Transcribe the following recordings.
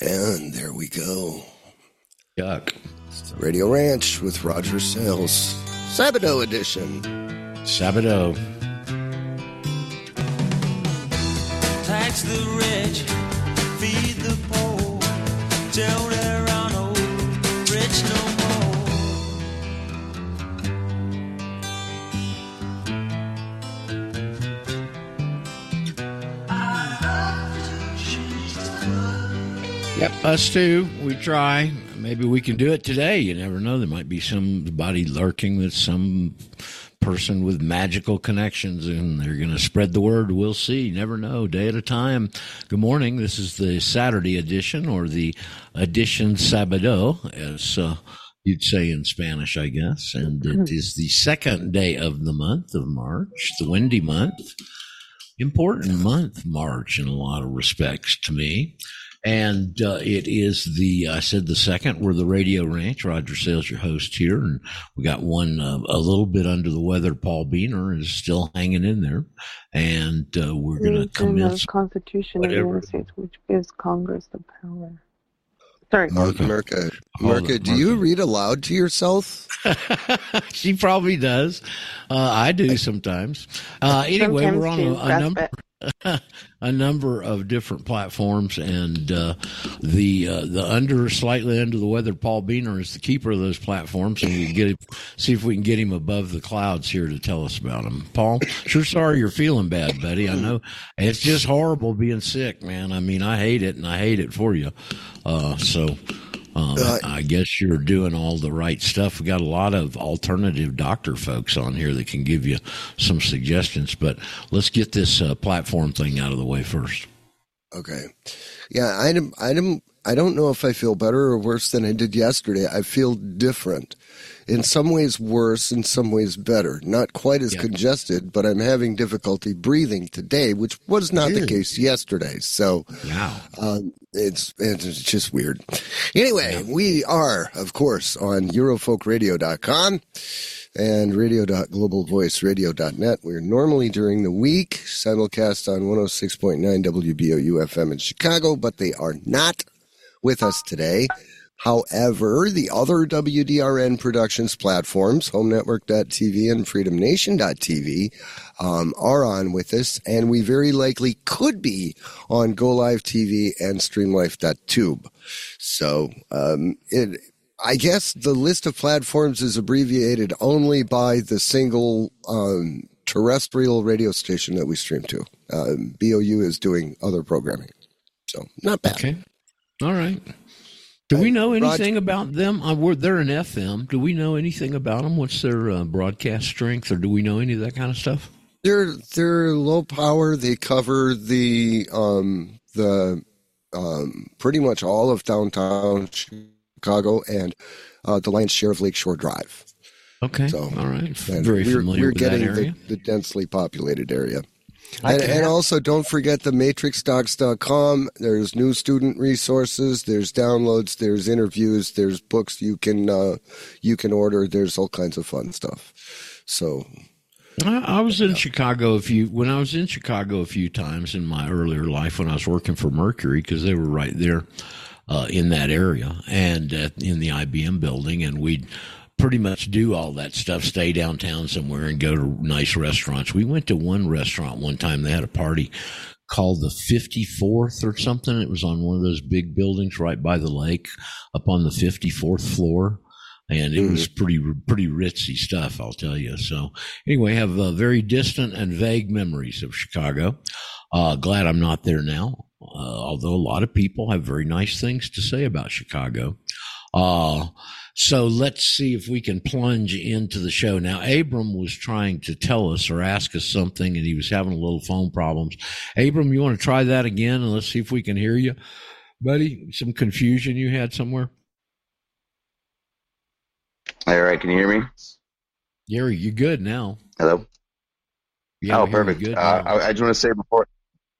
And there we go. Yuck. Radio Ranch with Roger Sales. Sabado edition. Sabado. Tax the rich, feed the poor. Tell there are no rich no Yep, us too. We try. Maybe we can do it today. You never know. There might be somebody lurking that's some person with magical connections and they're going to spread the word. We'll see. Never know. Day at a time. Good morning. This is the Saturday edition or the edition Sabado, as uh, you'd say in Spanish, I guess. And it is the second day of the month of March, the windy month. Important month, March, in a lot of respects to me. And uh, it is the, I said the second, we're the Radio Ranch. Roger Sales, your host here. And we got one uh, a little bit under the weather. Paul Beener is still hanging in there. And uh, we're going to It's in the commence. Constitution of the. United States, which gives Congress the power. Sorry. Mark, America, Hold America, it, do you read aloud to yourself? she probably does. Uh, I do sometimes. Uh, anyway, Sometimes we're on a, a that's number. a number of different platforms, and uh, the uh, the under slightly under the weather. Paul Beener is the keeper of those platforms, and we get him, see if we can get him above the clouds here to tell us about them. Paul, sure sorry you're feeling bad, buddy. I know it's just horrible being sick, man. I mean, I hate it, and I hate it for you. Uh, so. Um, Uh, I guess you're doing all the right stuff. We got a lot of alternative doctor folks on here that can give you some suggestions, but let's get this uh, platform thing out of the way first. Okay. Yeah, I don't, I don't, I don't know if I feel better or worse than I did yesterday. I feel different. In some ways worse, in some ways better. Not quite as Yeah. congested, but I'm having difficulty breathing today, which was not the case yesterday. So, Wow. um, it's it's just weird. Anyway, we are, of course, on EurofolkRadio.com and radio.globalvoiceradio.net. We're normally during the week simulcast on 106.9 WBOU FM in Chicago, but they are not with us today. However, the other WDRN Productions platforms, HomeNetwork.tv and FreedomNation.tv, um, are on with us, and we very likely could be on Go Live TV and StreamLife.tube. So, um, it, I guess the list of platforms is abbreviated only by the single um, terrestrial radio station that we stream to. Um, BOU is doing other programming, so not bad. Okay. All right. Do we know Roger- anything about them? Uh, we're, they're an FM. Do we know anything about them? What's their uh, broadcast strength, or do we know any of that kind of stuff? They're they're low power. They cover the um the um pretty much all of downtown Chicago and uh, the lion's share of Lakeshore Drive. Okay. So, All right. Very we're, familiar we're with that getting area. The, the densely populated area. I And, and also, don't forget the matrixdocs.com. There's new student resources. There's downloads. There's interviews. There's books you can uh, you can order. There's all kinds of fun stuff. So I, I was in Chicago a few when I was in Chicago a few times in my earlier life when I was working for Mercury because they were right there uh, in that area and uh, in the IBM building, and we'd pretty much do all that stuff. Stay downtown somewhere and go to nice restaurants. We went to one restaurant one time. They had a party called the 54th or something. It was on one of those big buildings right by the lake up on the 54th floor. And it was pretty, pretty ritzy stuff, I'll tell you. So anyway, I have uh, very distant and vague memories of Chicago. Uh, glad I'm not there now. Uh, although a lot of people have very nice things to say about Chicago. Uh, so let's see if we can plunge into the show. Now, Abram was trying to tell us or ask us something and he was having a little phone problems. Abram, you want to try that again and let's see if we can hear you, buddy? Some confusion you had somewhere? All right, can you hear me? Gary, you're good now. Hello. Yeah, oh, you perfect. Good Uh. I, I just want to say before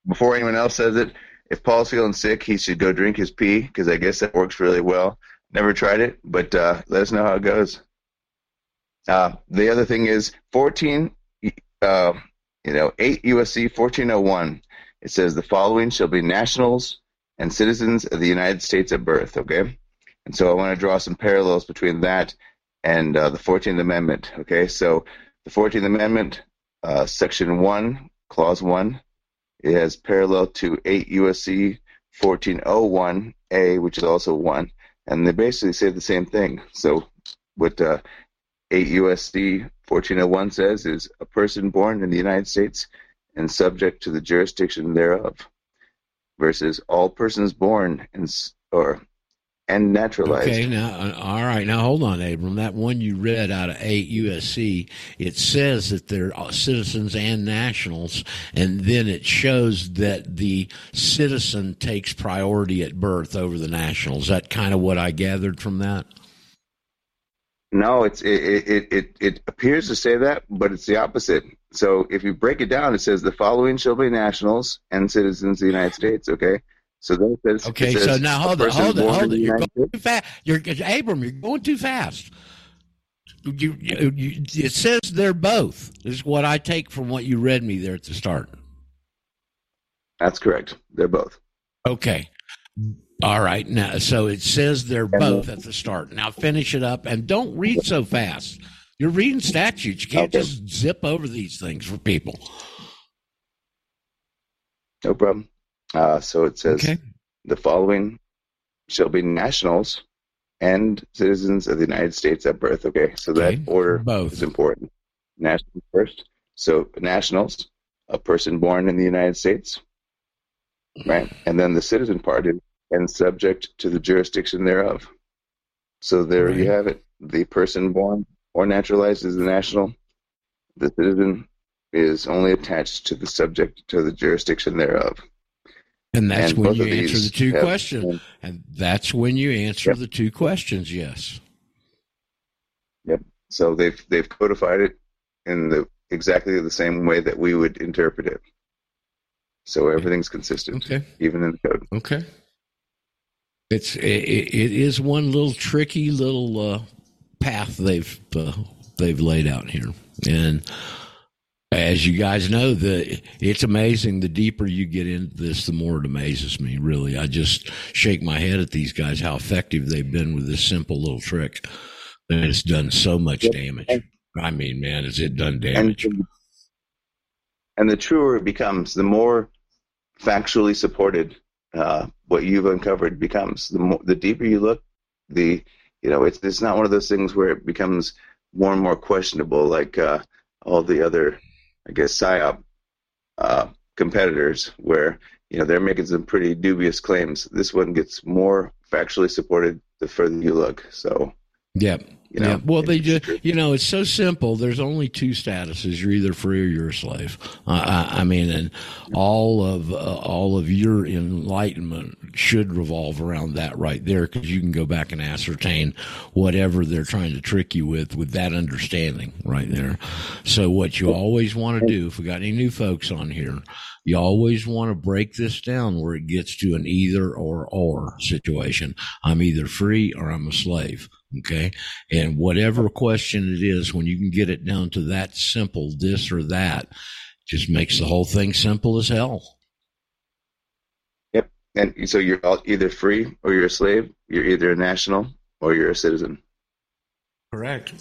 before anyone else says it, if Paul's feeling sick, he should go drink his pee because I guess that works really well. Never tried it, but uh, let us know how it goes. Uh, the other thing is 14 uh, you know, 8 USC 1401, it says the following shall be nationals and citizens of the United States at birth, okay? And so I want to draw some parallels between that and uh, the 14th Amendment, okay? So the 14th Amendment, uh, Section 1, Clause 1, it has parallel to 8 USC 1401A, which is also 1, and they basically say the same thing. So what uh, 8 USC 1401 says is a person born in the United States and subject to the jurisdiction thereof, versus all persons born in, or and naturalized. Okay, now, all right. Now, hold on, Abram. That one you read out of 8 USC, it says that they're citizens and nationals, and then it shows that the citizen takes priority at birth over the national. Is that kind of what I gathered from that? No, it's it, it it it appears to say that, but it's the opposite. So if you break it down, it says the following shall be nationals and citizens of the United States. Okay, so then it says. Okay, says, so now hold it, hold it, hold it. You're United going too fast. You're Abram. You're going too fast. You, you, you, it says they're both. Is what I take from what you read me there at the start. That's correct. They're both. Okay. All right. Now, so it says they're uh, both at the start. Now finish it up and don't read so fast. You're reading statutes. You can't Okay. just zip over these things for people. No problem. Uh, so it says Okay. the following shall be nationals and citizens of the United States at birth. Okay, so Okay. that order Both. is important. Nationals first. So nationals, a person born in the United States, right? And then the citizen part is and subject to the jurisdiction thereof. So there you have it. The person born or naturalized is the national. The citizen is only attached to the subject to the jurisdiction thereof. And that's And when you answer the two have- questions. And that's when you answer Yep. the two questions. Yes. Yep. So they've they've codified it in the exactly the same way that we would interpret it. So everything's consistent, Okay. even in the code. Okay. It's it, it is one little tricky little uh, path they've uh, they've laid out here, and as you guys know, the it's amazing. The deeper you get into this, the more it amazes me. Really, I just shake my head at these guys how effective they've been with this simple little trick, and it's done so much damage. And- I mean, man, has it done And damage? and the truer it becomes, the more factually supported uh, what you've uncovered becomes. The more the deeper you look, the you know it's it's not one of those things where it becomes more and more questionable, like uh, all the other, I guess, psyop uh, competitors, where you know they're making some pretty dubious claims. This one gets more factually supported the further you look. So Yep. you know, yeah. Well, they just, you know, it's so simple. There's only two statuses. You're either free or you're a slave. I, I, I mean, and all of uh, all of your enlightenment should revolve around that right there, because you can go back and ascertain whatever they're trying to trick you with with that understanding right there. So, what you always want to do, if we got any new folks on here, you always want to break this down where it gets to an either or or situation. I'm either free or I'm a slave. Okay. And whatever question it is, when you can get it down to that simple, this or that, just makes the whole thing simple as hell. And so you're all either free or you're a slave. You're either a national or you're a citizen. Correct.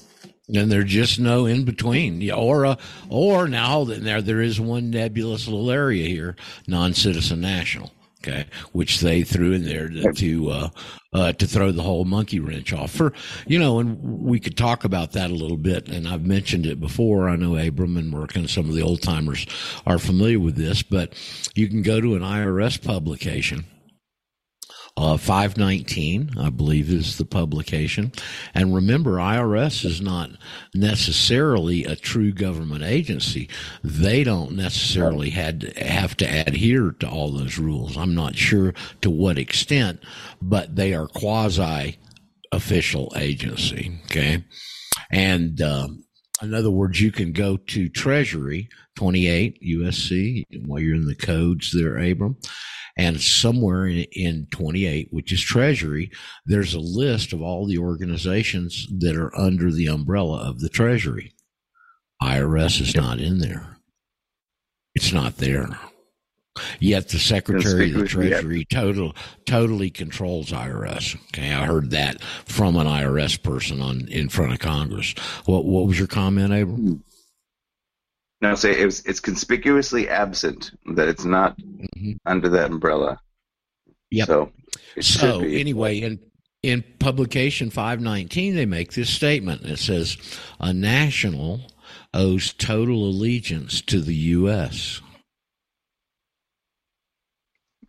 And there's just no in between. Or a, or now hold there. There is one nebulous little area here, non-citizen national. Okay, which they threw in there to to, uh, uh, to throw the whole monkey wrench off. For you know, and we could talk about that a little bit. And I've mentioned it before. I know Abram and Merck and some of the old timers are familiar with this, but you can go to an IRS publication. Uh, 519, I believe, is the publication. And remember, IRS is not necessarily a true government agency. They don't necessarily had to, have to adhere to all those rules. I'm not sure to what extent, but they are quasi official agency. Okay. And, um, in other words, you can go to Treasury 28 USC while you're in the codes there, Abram. And somewhere in, in 28, which is Treasury, there's a list of all the organizations that are under the umbrella of the Treasury. IRS is not in there. It's not there. Yet the Secretary of the yeah. Treasury total totally controls IRS. Okay, I heard that from an IRS person on in front of Congress. What what was your comment, Abram? Hmm. No, say it was, it's conspicuously absent that it's not Mhm. under that umbrella. Yep. So, it So should be. anyway, in in publication 519 they make this statement. It says a national owes total allegiance to the US.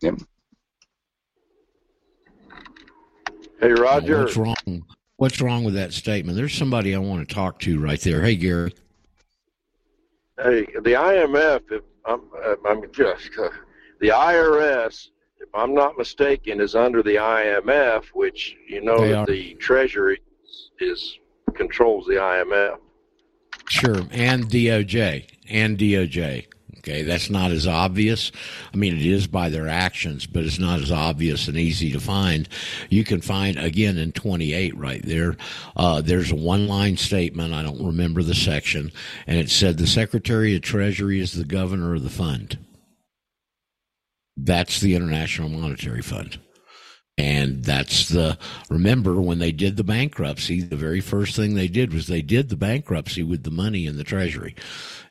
Yep. Hey, Now, Roger. What's wrong? What's wrong with that statement? There's somebody I want to talk to right there. Hey Gary. Hey, the IMF. If I'm, uh, I'm just uh, the IRS. If I'm not mistaken, is under the IMF, which you know that the Treasury is controls the IMF. Sure, and DOJ and DOJ. Okay, that's not as obvious. I mean, it is by their actions, but it's not as obvious and easy to find. You can find again in 28 right there. Uh, there's a one-line statement. I don't remember the section, and it said the Secretary of Treasury is the governor of the fund. That's the International Monetary Fund. And that's the remember when they did the bankruptcy, the very first thing they did was they did the bankruptcy with the money in the treasury.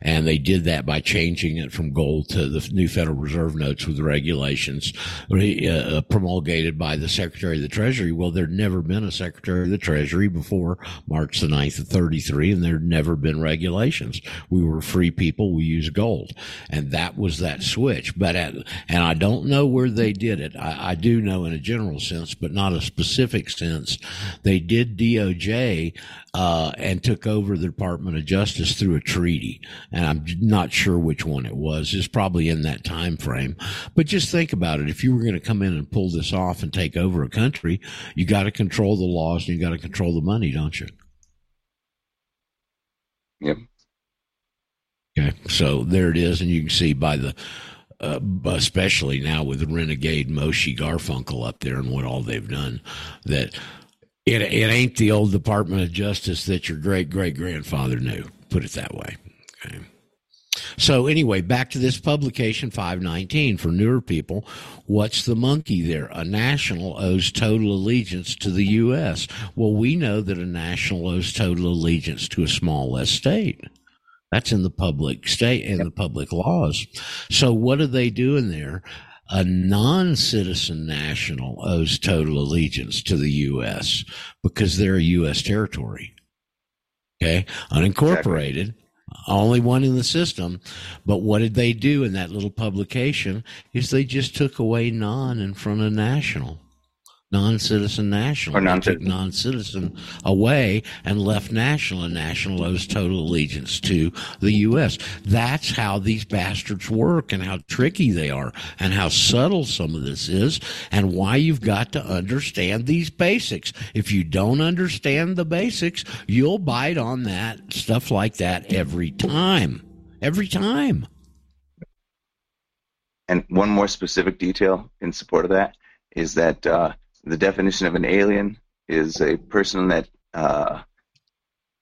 And they did that by changing it from gold to the new Federal Reserve notes with regulations uh, promulgated by the Secretary of the Treasury. Well, there'd never been a Secretary of the Treasury before March the 9th of 33, and there'd never been regulations. We were free people. We used gold. And that was that switch. But at, and I don't know where they did it. I, I do know in a general sense, but not a specific sense. They did DOJ, uh, and took over the Department of Justice through a treaty. And I'm not sure which one it was. It's probably in that time frame. But just think about it. If you were going to come in and pull this off and take over a country, you got to control the laws and you got to control the money, don't you? Yep. Okay, so there it is, and you can see by the, uh, especially now with renegade Moshe Garfunkel up there and what all they've done, that it it ain't the old Department of Justice that your great great grandfather knew. Put it that way. Okay. So anyway, back to this publication 519 for newer people. What's the monkey there? A national owes total allegiance to the U.S. Well, we know that a national owes total allegiance to a small S state. That's in the public state in the public laws. So what are they doing there? A non-citizen national owes total allegiance to the U.S. because they're a U.S. territory. Okay, unincorporated, only one in the system. But what did they do in that little publication? Is they just took away non in front of national. Non-citizen national. Or non-citizen. non-citizen away and left national, and national owes total allegiance to the U.S. That's how these bastards work, and how tricky they are, and how subtle some of this is, and why you've got to understand these basics. If you don't understand the basics, you'll bite on that stuff like that every time. Every time. And one more specific detail in support of that is that uh, the definition of an alien is a person that uh,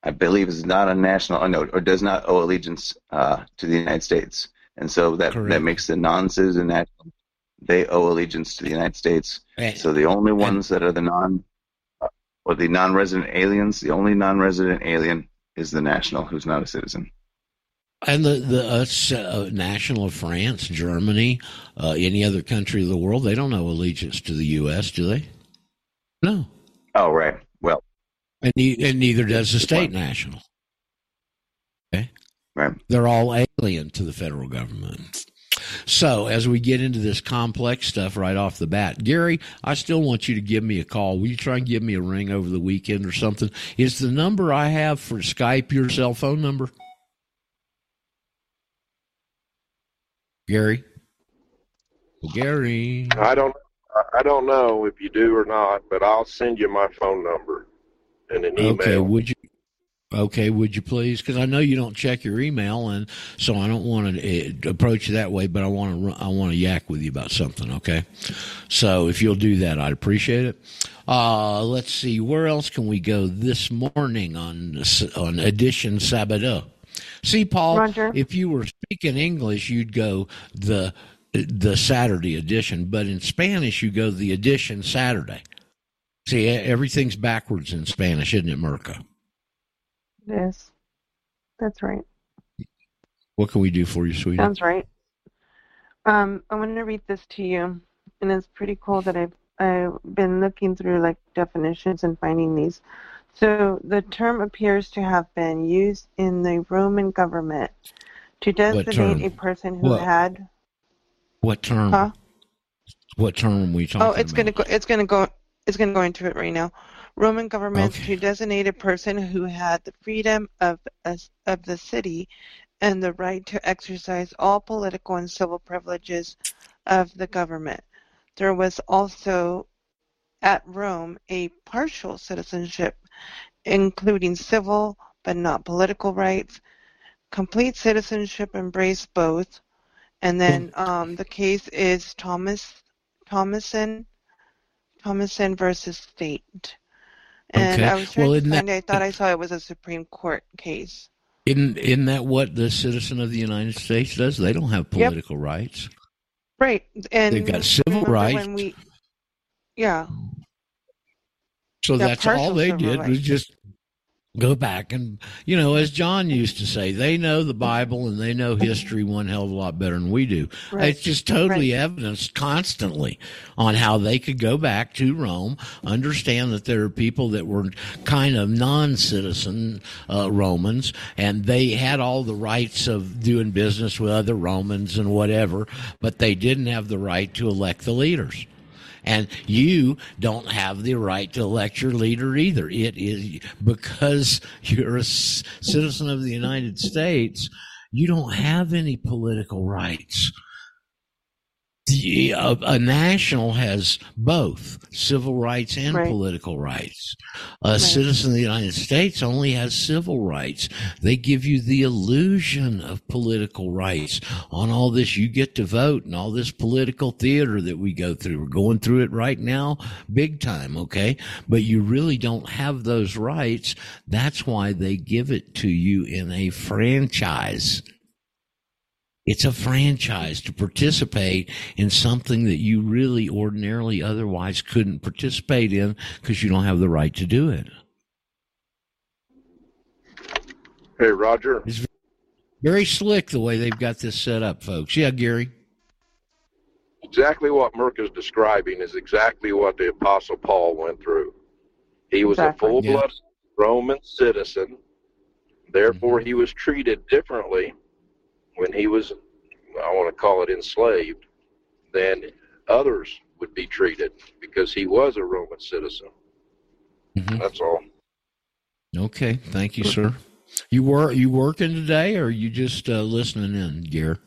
I believe is not a national, oh, no, or does not owe allegiance uh, to the United States. And so that, Correct. that makes the non-citizen national, they owe allegiance to the United States. And- So the only ones that are the non, uh, or the non-resident aliens, the only non-resident alien is the national who's not a citizen. And the the uh, national of France, Germany, uh, any other country of the world, they don't owe allegiance to the U.S., do they? No, Oh, right. Well, and, ne- and neither does the state national. Okay, right. they're all alien to the federal government. So, as we get into this complex stuff right off the bat, Gary, I still want you to give me a call. Will you try and give me a ring over the weekend or something? Is the number I have for Skype your cell phone number? Gary? Gary. I don't. I- I don't know if you do or not, but I'll send you my phone number and an email. Okay, would you? Okay, would you please? Because I know you don't check your email, and so I don't want to uh, approach you that way. But I want to, I want to yak with you about something. Okay, so if you'll do that, I'd appreciate it. Uh, let's see, where else can we go this morning on on edition Sabado? See, Paul, Roger. if you were speaking English, you'd go the the Saturday edition, but in Spanish, you go the edition Saturday. See, everything's backwards in Spanish, isn't it, Merca? Yes. That's right. What can we do for you, sweetie? Sounds right. Um, I want to read this to you, and it's pretty cool that I've I've been looking through like definitions and finding these. So the term appears to have been used in the Roman government to designate a person who What? had. What term? Huh? What term are we talking Oh, it's gonna go. It's gonna go. It's gonna go into it right now. Roman government Okay. to designate a person who had the freedom of of the city and the right to exercise all political and civil privileges of the government. There was also at Rome a partial citizenship, including civil but not political rights. Complete citizenship embraced both. And then um, the case is Thomas Thomason Thomason versus State. And Okay. I was trying Well, to find that- I thought I saw it was a Supreme Court case. Isn't, isn't that what the citizen of the United States does? They don't have Yep. political rights. Right. And They've got civil rights. We, yeah. So Yeah, that's all they did was just go back and, you know, as John used to say, they know the Bible and they know history one hell of a lot better than we do. Right. It's just totally evidenced constantly on how they could go back to Rome, understand that there are people that were kind of non-citizen uh, Romans, and they had all the rights of doing business with other Romans and whatever, but they didn't have the right to elect the leaders. And you don't have the right to elect your leader either. It is because you're a citizen of the United States, you don't have any political rights. The, a, a national has both civil rights and Right. political rights. A citizen of the United States only has civil rights. They give you the illusion of political rights on all this. You get to vote and all this political theater that we go through. We're going through it right now, big time, okay? But you really don't have those rights. That's why they give it to you in a franchise. It's a franchise to participate in something that you really ordinarily otherwise couldn't participate in because you don't have the right to do it. Hey, Roger. Very slick the way they've got this set up, folks. Yeah, Gary. Exactly what Merck is describing is exactly what the Apostle Paul went through. He was Exactly. a full blooded Roman citizen. Therefore, Mm-hmm. he was treated differently when he was, I want to call it enslaved, than others would be treated because he was a Roman citizen. Mhm. That's all. Okay, thank you, sir. You were you working today, or are you just uh, listening in, Gary?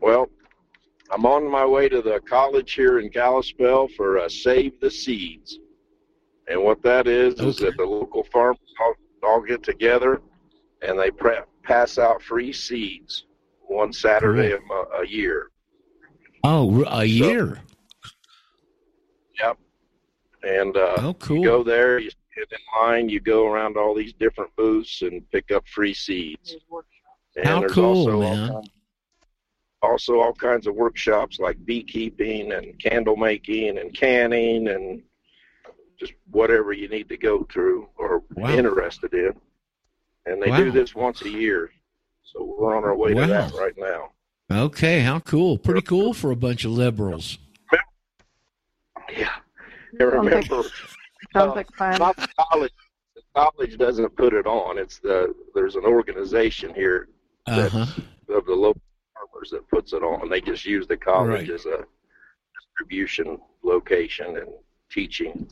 Well, I'm on my way to the college here in Kalispell for uh, Save the Seeds. And what that is, is that the local farmers all, all get together and they pre- pass out free seeds one Saturday a, a year. Oh, a year. Yep. And uh, Oh, cool. you go there, you get in line, you go around all these different booths and pick up free seeds. And How there's cool, also all man. kinds- also all kinds of workshops like beekeeping and candle making and canning and just whatever you need to go through or Wow. interested in. And they Wow. do this once a year. So we're on our way Wow. to that right now. Okay, how cool. Pretty cool for a bunch of liberals. Yeah. And remember, Sounds Uh, like fun. not the college. The college doesn't put it on. It's the there's an organization here Uh huh. of the local farmers that puts it on. They just use the college Right. as a distribution location and teaching.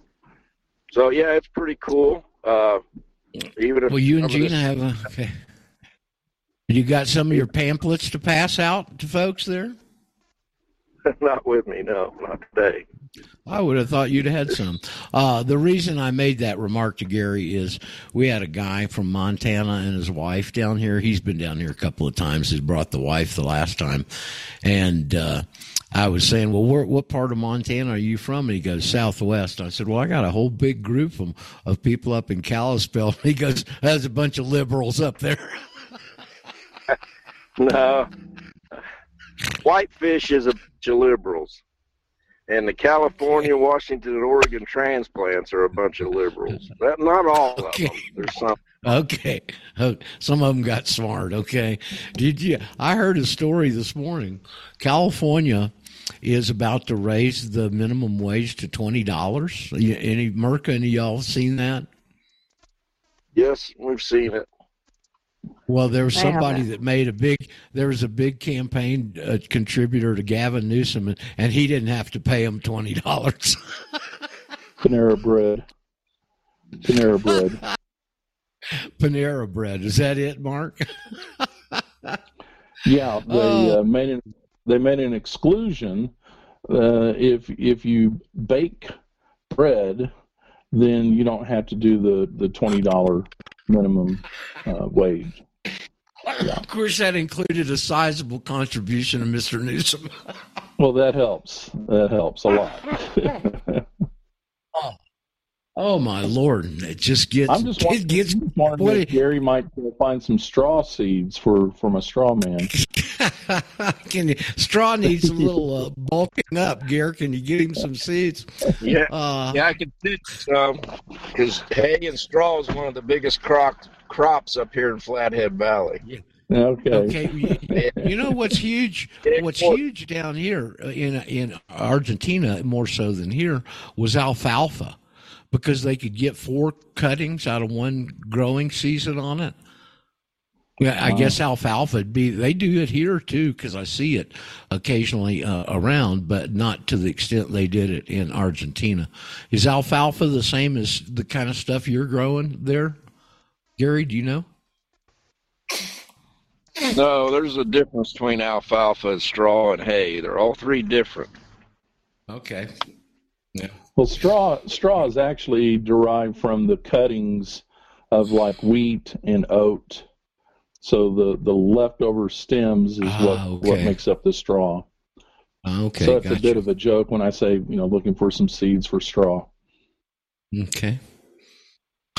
So yeah, it's pretty cool. Uh, even if Well, you and Gina have a. Okay. You got some of your pamphlets to pass out to folks there? not with me, no, not today. I would have thought you'd had some. Uh, the reason I made that remark to Gary is we had a guy from Montana and his wife down here. He's been down here a couple of times. He's brought the wife the last time, and uh, I was saying, well, where, what part of Montana are you from? And he goes, Southwest. I said, well, I got a whole big group of, of people up in Kalispell. And he goes, there's a bunch of liberals up there. No. Whitefish is a bunch of liberals. And the California, Washington, and Oregon transplants are a bunch of liberals. That, not all Okay. of them. There's some. Okay. Oh, Some of them got smart. Okay. Did you? I heard a story this morning. California is about to raise the minimum wage to twenty dollars. Any Merca? Any of y'all seen that? Yes, we've seen it. Well, there was somebody that made a big. There was a big campaign uh, contributor to Gavin Newsom, and, and he didn't have to pay him twenty dollars. Panera Bread. Panera Bread. Panera Bread. Is that it, Mark? Yeah, they Oh. uh, made an they made an exclusion. Uh, if if you bake bread, then you don't have to do the the twenty dollar minimum uh, wage. Of course, that included a sizable contribution of Mr. Newsom. Well, that helps. That helps a lot. Oh my lord! It just gets I'm just it wondering, gets I'm just wondering if Gary might find some straw seeds for for my straw man. Can you, straw needs a little uh, bulking up. Gary? can you get him some seeds? Yeah. Uh, Yeah, I can see some because hay and straw is one of the biggest croc- crops up here in Flathead Valley. Yeah. Okay. Okay, you, you know what's huge? What's huge down here uh, in in Argentina, more so than here, was alfalfa, because they could get four cuttings out of one growing season on it. Yeah, I Wow. guess alfalfa would be. They do it here too, because I see it occasionally uh, around, but not to the extent they did it in Argentina. Is alfalfa the same as the kind of stuff you're growing there, Gary? Do you know? No, there's a difference between alfalfa straw and hay. They're all three different. Okay. Well, straw straw is actually derived from the cuttings of like wheat and oat. So the the leftover stems is what Ah, what okay. makes up the straw. Okay. so it's gotcha. a bit of a joke when I say you know looking for some seeds for straw. Okay.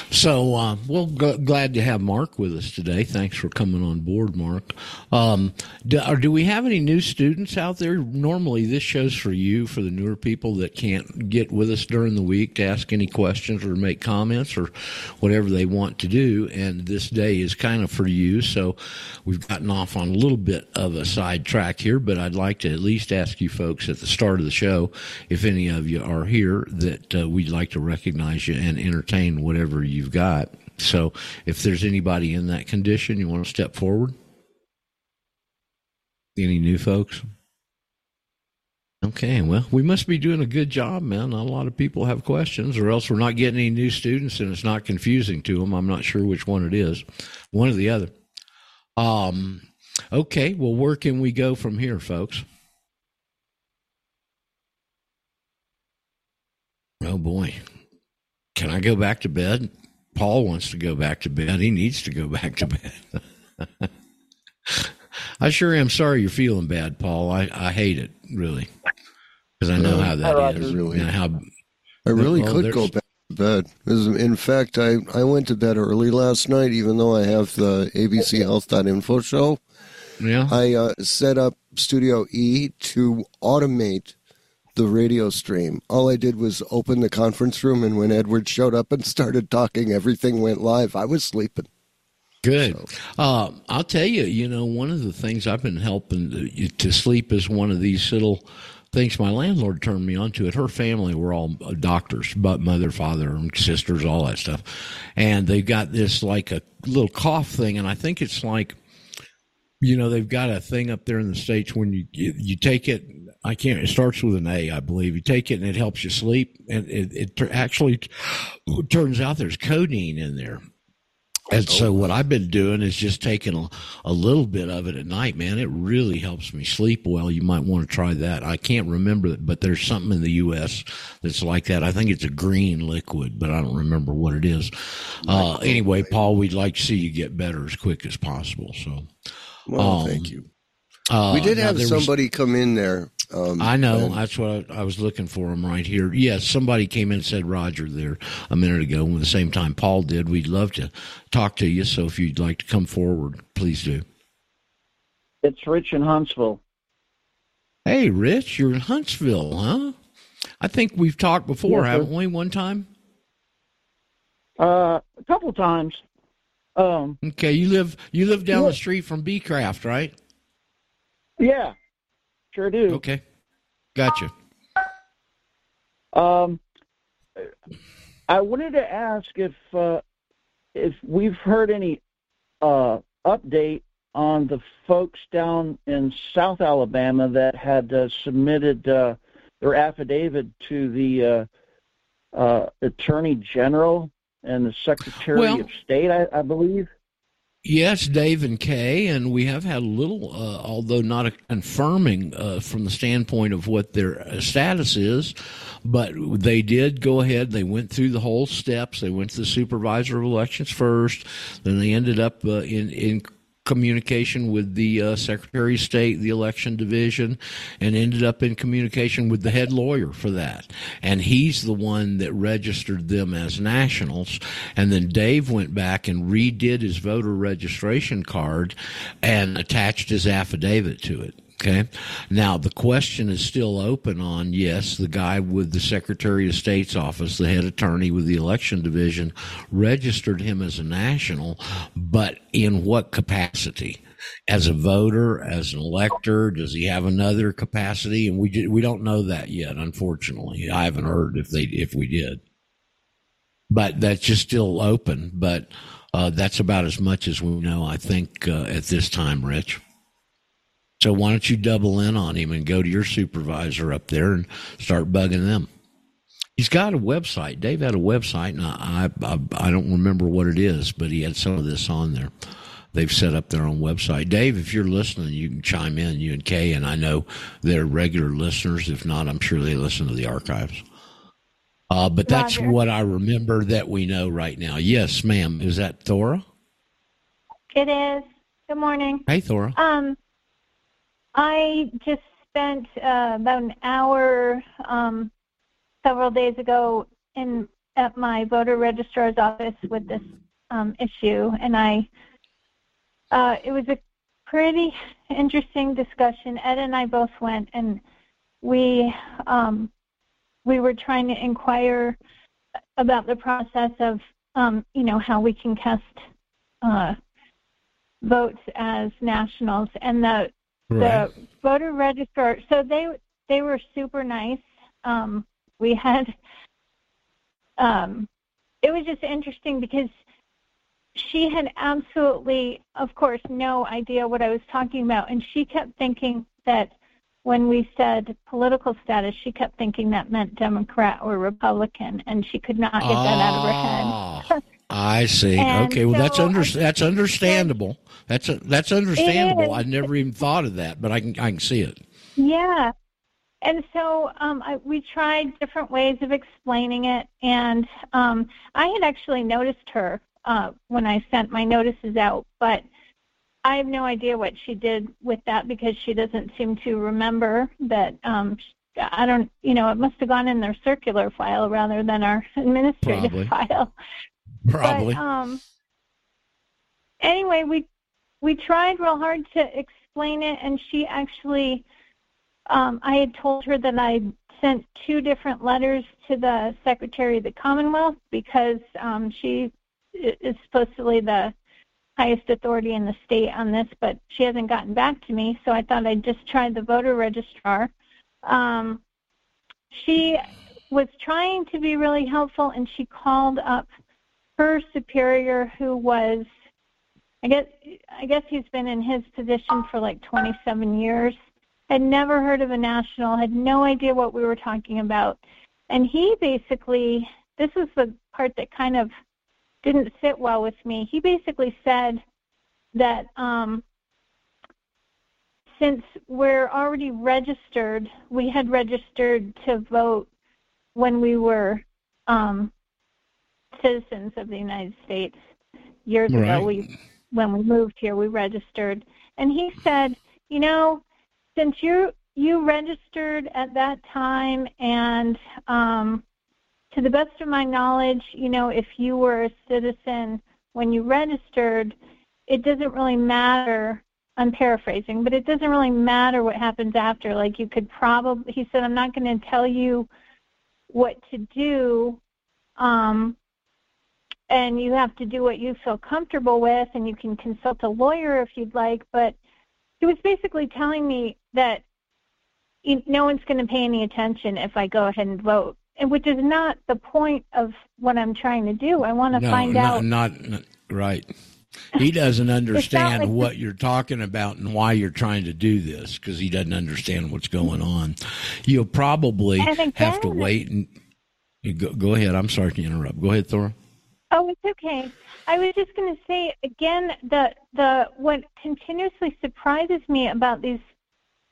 So, uh, well, g- glad to have Mark with us today. Thanks for coming on board, Mark. Um, do, or do we have any new students out there? Normally, this show's for you, for the newer people that can't get with us during the week to ask any questions or make comments or whatever they want to do. And this day is kind of for you. So, we've gotten off on a little bit of a side track here, but I'd like to at least ask you folks at the start of the show, if any of you are here, that uh, we'd like to recognize you and entertain whatever you've got. So if there's anybody in that condition, you want to step forward? Any new folks? Okay, well, we must be doing a good job, man. A lot of people have questions, or else we're not getting any new students and it's not confusing to them. I'm not sure which one it is, one or the other. Um, okay, well, where can we go from here, folks? Oh boy. Can I go back to bed? Paul wants to go back to bed. He needs to go back to bed. I sure am sorry you're feeling bad, Paul. I, I hate it, really. Because I know how that is. Really. and how, I really Well, could go back to bed. In fact, I, I went to bed early last night, even though I have the abchealth.info show. yeah. I uh, set up Studio E to automate the radio stream. All I did was open the conference room, and when Edward showed up and started talking, everything went live. I was sleeping. Good. Uh, I'll tell you, you know, one of the things I've been helping to, to sleep is one of these little things my landlord turned me on to it. Her family were all doctors, but mother, father, and sisters, all that stuff. And they've got this like a little cough thing, and I think it's like, you know, they've got a thing up there in the States when you, you, you take it. I can't, it starts with an A, I believe. You take it and it helps you sleep. And it, it tur- actually turns out there's codeine in there. And so what I've been doing is just taking a, a little bit of it at night, man. It really helps me sleep well. You might want to try that. I can't remember but there's something in the U.S. that's like that. I think it's a green liquid, but I don't remember what it is. Uh, anyway, Paul, we'd like to see you get better as quick as possible. So, Well, Um, thank you. uh, we did have there was- somebody come in there Um, I know. and- That's what I, I was looking for him right here. Yes, somebody came in and said Roger there a minute ago. And at the same time, Paul did. We'd love to talk to you. So if you'd like to come forward, please do. It's Rich in Huntsville. Hey, Rich, you're in Huntsville, huh? I think we've talked before, Yes, haven't we? One time. Uh, a couple times. Um, Okay, you live you live down Yeah. the street from B Craft, right? yeah, sure do. Okay, gotcha. Um, I wanted to ask if uh, if we've heard any uh, update on the folks down in South Alabama that had uh, submitted uh, their affidavit to the uh, uh, Attorney General and the Secretary Well- of State, I, I believe. Yes, Dave and Kay, and we have had a little, uh, although not a confirming uh, from the standpoint of what their uh, status is, but they did go ahead. They went through the whole steps. They went to the supervisor of elections first, then they ended up uh, in in communication with the uh, Secretary of State, the election division, and ended up in communication with the head lawyer for that. And he's the one that registered them as nationals. And then Dave went back and redid his voter registration card and attached his affidavit to it. Okay. Now the question is still open on yes, the guy with the Secretary of State's office, the head attorney with the election division, registered him as a national, but in what capacity? As a voter, as an elector, does he have another capacity? And we we don't know that yet. Unfortunately, I haven't heard if they if we did, but that's just still open. But uh, that's about as much as we know, I think, uh, at this time, Rich. So why don't you double in on him and go to your supervisor up there and start bugging them? He's got a website. Dave had a website, and I, I I don't remember what it is, but he had some of this on there. They've set up their own website. Dave, if you're listening, you can chime in. You and Kay, and I know they're regular listeners. If not, I'm sure they listen to the archives. Uh, but that's Roger. what I remember that we know right now. Yes, ma'am. Is that Thora? It is. Good morning. Hey, Thora. Um, I just spent uh, about an hour um, several days ago in at my voter registrar's office with this um, issue, and I uh, it was a pretty interesting discussion. Ed and I both went, and we um, we were trying to inquire about the process of um, you know how we can cast uh, votes as nationals, and the the voter registrar so they they were super nice. Um we had um it was just interesting because she had absolutely of course no idea what i was talking about. And she kept thinking that when we said political status she kept thinking that meant democrat or republican and she could not get that out of her head. Ah, I see. And okay, well that's under, that's understandable. That's a, that's understandable. I never even thought of that, but I can I can see it. Yeah. And so um, I, we tried different ways of explaining it, and um, I had actually noticed her uh, when I sent my notices out, but I have no idea what she did with that because she doesn't seem to remember that. Um, I don't, you know, it must have gone in their circular file rather than our administrative Probably. file. Probably. But, um, anyway, we we tried real hard to explain it, and she actually, um, I had told her that I sent two different letters to the Secretary of the Commonwealth because um, she is supposedly the highest authority in the state on this, but she hasn't gotten back to me. So I thought I'd just try the voter registrar. Um, she was trying to be really helpful, and she called up her superior, who was, I guess, I guess he's been in his position for like 27 years. Had never heard of a national, had no idea what we were talking about, and he basically, this was the part that kind of didn't sit well with me. He basically said that um, since we're already registered, we had registered to vote when we were um, citizens of the United States years Right. ago. We when we moved here, we registered, and he said, you know, since you you registered at that time, and um, to the best of my knowledge, you know, if you were a citizen when you registered, it doesn't really matter. I'm paraphrasing, but it doesn't really matter what happens after. Like you could probably, he said, I'm not going to tell you what to do, um, and you have to do what you feel comfortable with, and you can consult a lawyer if you'd like. But he was basically telling me that no one's going to pay any attention if I go ahead and vote, and which is not the point of what I'm trying to do. I want to no, find not, out. Not, not right. He doesn't understand like- what you're talking about and why you're trying to do this because he doesn't understand what's going on. You'll probably have to wait and go, go ahead. I'm sorry to interrupt. Go ahead, Thora. Oh, it's okay. I was just going to say again the the what continuously surprises me about these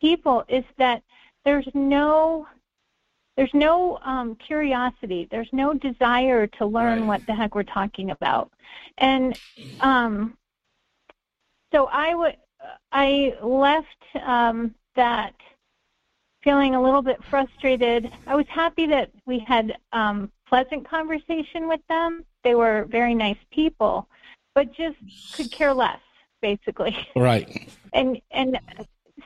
people is that there's no there's no um, curiosity. There's no desire to learn Right. what the heck we're talking about, and um, so I would I left um, that feeling a little bit frustrated. I was happy that we had um, pleasant conversation with them. They were very nice people, but just could care less, basically. Right. And and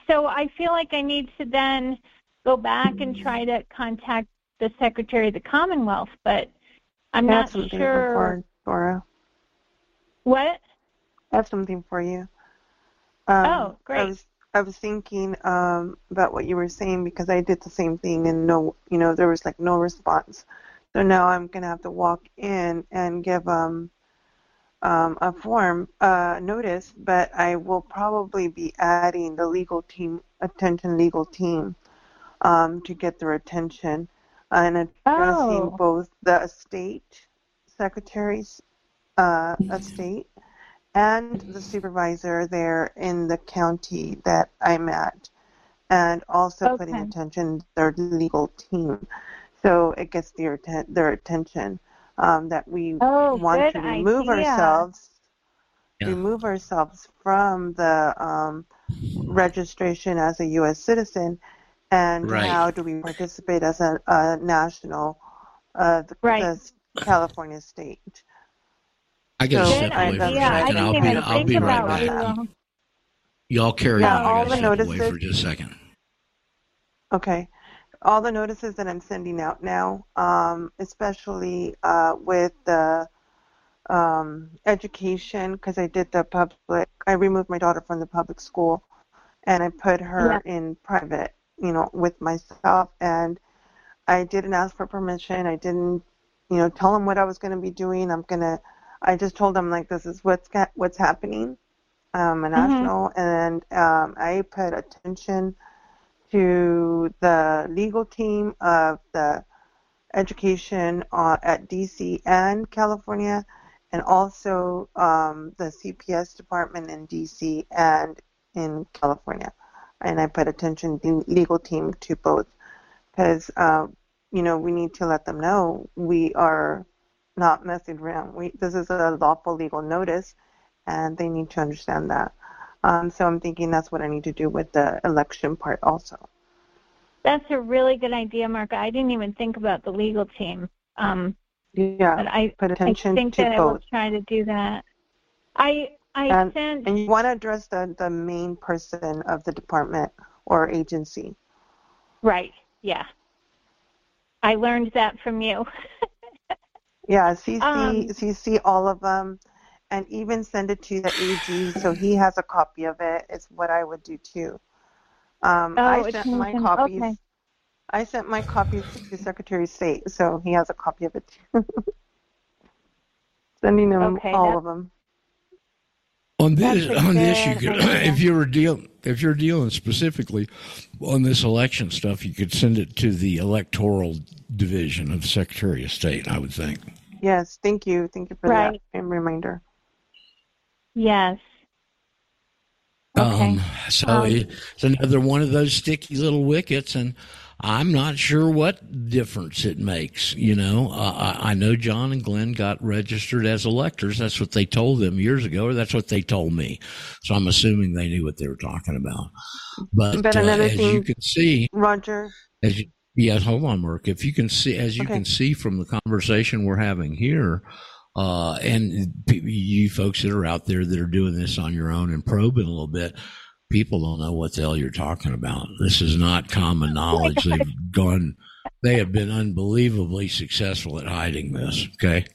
so I feel like I need to then go back and try to contact the Secretary of the Commonwealth, but I'm I have not something sure for Dora. what. I have something for you. Um, Oh, great. I was I was thinking um, about what you were saying because I did the same thing and no, you know, there was like no response. So now I'm gonna have to walk in and give them um, a form uh, notice, but I will probably be adding the legal team, attention legal team, um, to get their attention and addressing Oh. both the estate secretaries, uh, estate and the supervisor there in the county that I'm at, and also putting attention their legal team, so it gets their atten- their attention um, that we Oh, want to remove idea. ourselves Yeah. remove ourselves from the um, registration as a U.S. citizen, and Right. how do we participate as a, a national, uh, the, Right. the California state? I got to So, step I- away for a yeah, I second. didn't I'll be, I'll think be right about back. you. all. Y'all carry Yeah, on. all I got to step away for just a second. Okay. All the notices that I'm sending out now, um, especially uh, with the um, education, because I did the public, I removed my daughter from the public school and I put her in private, you know, with myself. And I didn't ask for permission. I didn't, you know, tell them what I was going to be doing. I'm going to, I just told them, like, this is what's, what's happening. Um, a national, and um, I put attention to the legal team of the education uh, at DC and California, and also um, the CPS department in DC and in California. And I put attention the legal team to both because uh, you know we need to let them know we are not messing around. We this is a lawful legal notice, and they need to understand that. Um, so I'm thinking that's what I need to do with the election part also. That's a really good idea, Mark. I didn't even think about the legal team. Um, Yeah, but I, put I attention think to that I will both. try to do that. I I And- sent And you want to address the, the main person of the department or agency. right. Yeah, I learned that from you. Yeah, CC, Um, CC all of them, and even send it to the AG so he has a copy of it. Is what I would do too. Um, Oh, I sent my moving. copies. Okay. I sent my copies to the Secretary of State, so he has a copy of it too. Sending them Okay, all that- of them. On this, That's on this, you could, if you were deal, if you're dealing specifically on this election stuff, you could send it to the electoral division of Secretary of State. I would think. Yes, thank you, thank you for Right. that and reminder. Yes. Okay. Um, so Um, it's another one of those sticky little wickets, and I'm not sure what difference it makes. You know, uh, I, I know John and Glenn got registered as electors. That's what they told them years ago, or that's what they told me. So I'm assuming they knew what they were talking about. But, But uh, another as you can see, Roger, as you, yes, hold on, Mark. If you can see, as you Okay. can see from the conversation we're having here, uh, and p- you folks that are out there that are doing this on your own and probing a little bit, people don't know what the hell you're talking about. This is not common knowledge. They've gone, they have been unbelievably successful at hiding this. Okay.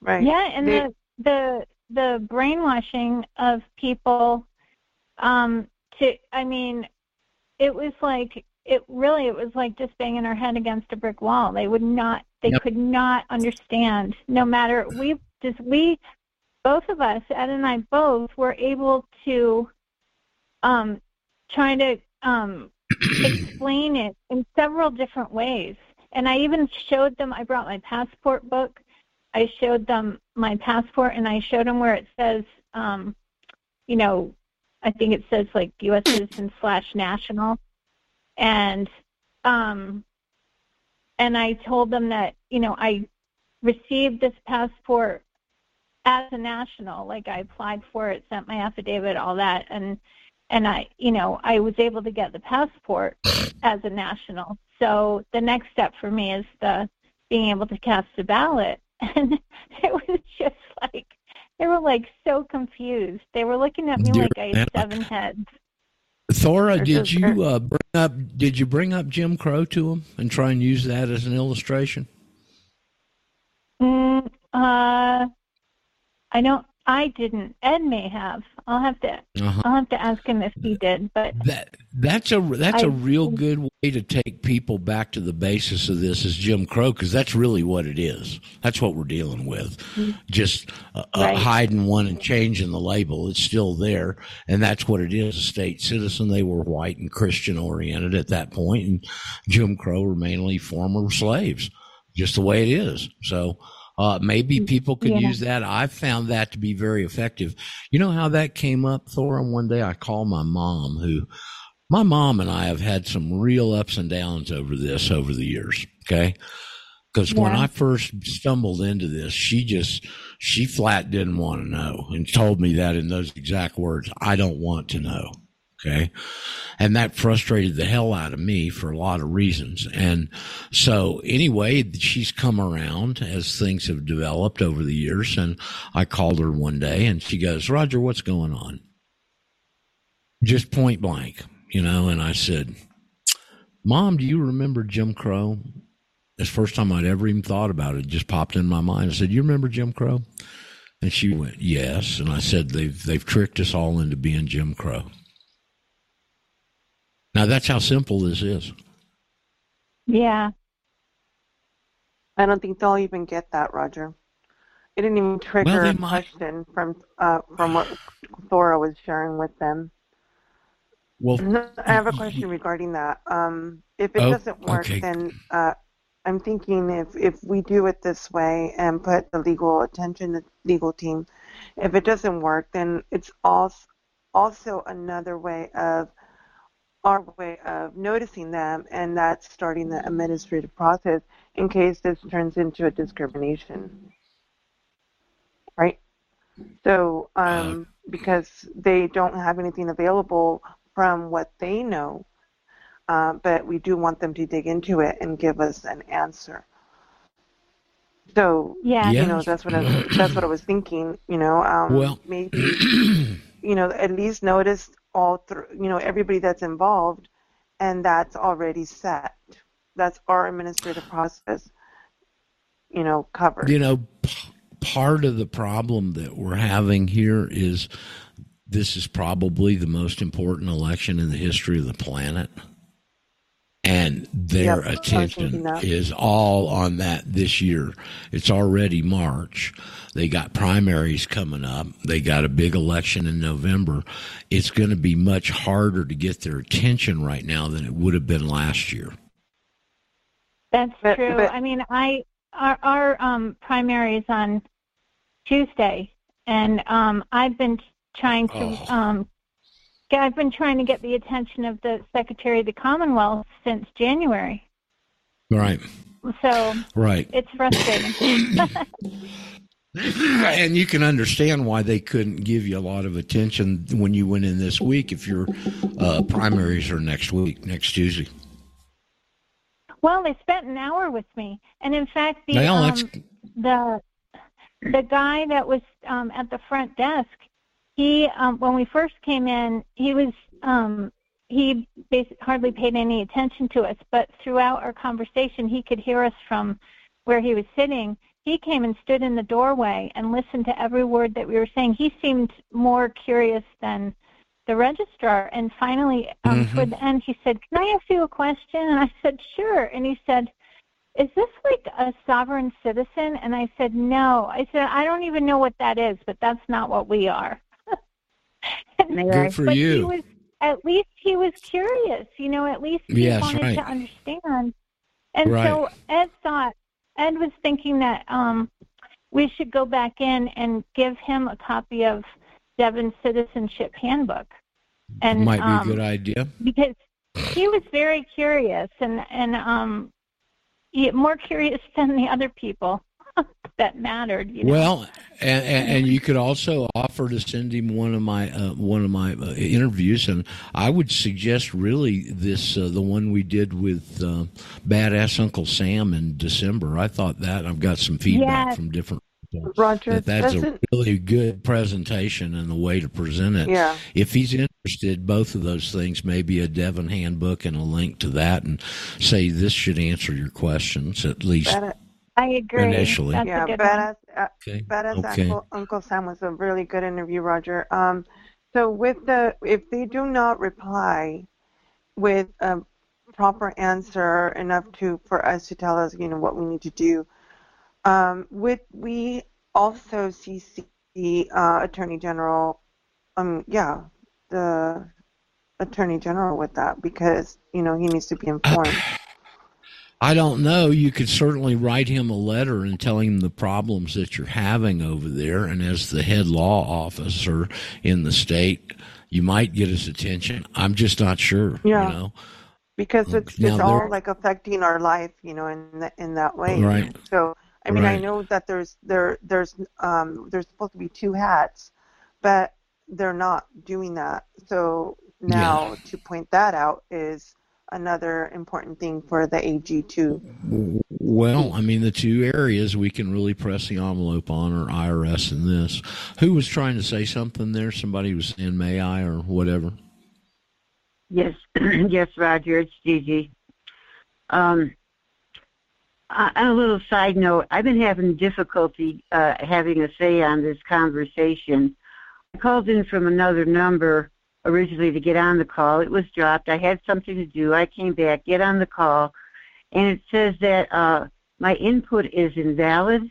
right? Yeah, and the the the brainwashing of people um to I mean, it was like it really it was like just banging our head against a brick wall. They would not they Yep. could not understand no matter we just we both of us, Ed and I both were able to um try to um explain it in several different ways. And I even showed them I brought my passport book I showed them my passport and I showed them where it says, um, you know, I think it says like U.S. citizen slash national, and um, and I told them that you know I received this passport as a national, like I applied for it, sent my affidavit, all that, and and I, you know, I was able to get the passport as a national. So the next step for me is the being able to cast a ballot and it was just like they were like so confused. They were looking at me like I had seven heads. Thora, Or did you uh, bring up? Did you bring up Jim Crow to him and try and use that as an illustration? Mm, uh, I don't. I didn't. Ed may have. I'll have to. Uh-huh. I'll have to ask him if he did. But That that's a that's a I- real good way to take people back to the basis of this is Jim Crow because that's really what it is. That's what we're dealing with. Just uh, uh, hiding one and changing the label. It's still there, and that's what it is. A state citizen. They were white and Christian oriented at that point, and Jim Crow were mainly former slaves. Just the way it is. So. Uh, maybe people could Yeah. use that. I've found that to be very effective. You know how that came up, Thora? One day I called my mom, who my mom and I have had some real ups and downs over this over the years. Okay. Because when I first stumbled into this, she just, she flat didn't want to know and told me that in those exact words. I don't want to know. Okay. And that frustrated the hell out of me for a lot of reasons. And so anyway, she's come around as things have developed over the years. And I called her one day and she goes, Roger, what's going on? Just point blank, you know, and I said, Mom, do you remember Jim Crow? It's the first time I'd ever even thought about it. It just popped in my mind. I said, You remember Jim Crow? And she went, Yes. And I said, They've they've tricked us all into being Jim Crow. Now that's how simple this is. yeah, I don't think they'll even get that, Roger. It didn't even trigger Well, a question from uh, from what Thora was sharing with them. Well, I have a question regarding that. Um, if it Oh, doesn't work, okay. then uh, I'm thinking if if we do it this way and put the legal attention, the legal team, if it doesn't work, then it's also also another way of our way of noticing them, and that's starting the administrative process in case this turns into a discrimination. Right? So, um, because they don't have anything available from what they know, uh, but we do want them to dig into it and give us an answer. So, yeah, Yeah. you know, that's what I, that's what I was thinking. You know, um, Well- maybe you know at least notice all through you know everybody that's involved, and that's already set. That's our administrative process. You know, covered. you know, p- part of the problem that we're having here is this is probably the most important election in the history of the planet. And their Yep, attention is all on that this year. It's already March. They got primaries coming up. They got a big election in November. It's going to be much harder to get their attention right now than it would have been last year. that's But- true. but- I mean, I our our um primary is on Tuesday, and um I've been trying to Oh. um I've been trying to get the attention of the Secretary of the Commonwealth since January. Right. So Right. it's frustrating. and you can understand why they couldn't give you a lot of attention when you went in this week if your uh, primaries are next week, next Tuesday. well, they spent an hour with me, and in fact, the Well, um, the the guy that was um, at the front desk, he um, when we first came in, he was um, he basically hardly paid any attention to us, but throughout our conversation, he could hear us from where he was sitting. He came and stood in the doorway and listened to every word that we were saying. He seemed more curious than the registrar. And finally, um, Mhm. toward the end, he said, "Can I ask you a question?" And I said, "Sure." And he said, is this like a sovereign citizen? And I said, no. I said, I don't even know what that is, but that's not what we are. Good for but you. He was, at least he was curious, you know, at least he Yes, wanted right. to understand. And Right. so Ed thought, Ed was thinking that um, we should go back in and give him a copy of Devon's Citizenship Handbook. And Might be um, a good idea. because he was very curious and and um he, more curious than the other people that mattered you know Well, and, and, and you could also offer to send him one of my uh, one of my uh, interviews, and I would suggest really this uh, the one we did with uh, Badass Uncle Sam in December. I thought that I've got some feedback Yes. from different people Roger, that that's a really good presentation and the way to present it. yeah. If he's interested, both of those things, maybe a Devon handbook and a link to that, and say this should answer your questions at least. Bada- i agree Initially. that's yeah, a good badass. Uh, Okay. Badass Okay. Uncle, Uncle Sam was a really good interview, Roger. Um, so with the if they do not reply with a proper answer enough to for us to tell us, you know, what we need to do, um, would we also CC the uh, Attorney General? Um, yeah, the Attorney General with that because you know he needs to be informed. I don't know. You could certainly write him a letter and tell him the problems that you're having over there. And as the head law officer in the state, you might get his attention. I'm just not sure. Yeah. You know, because it's Now it's all like affecting our life, you know, in that in that way. Right. So I mean, I know that there's there there's um there's supposed to be two hats, but they're not doing that. So now to point that out is another important thing for the AG to. well, I mean, the two areas we can really press the envelope on are IRS and this. Who was trying to say something there? Somebody was saying, may I or whatever. Yes, yes, Roger, it's Gigi. Um, on a little side note, I've been having difficulty uh, having a say on this conversation. I called in from another number originally to get on the call. It was dropped. I had something to do. I came back, get on the call, and it says that uh, my input is invalid.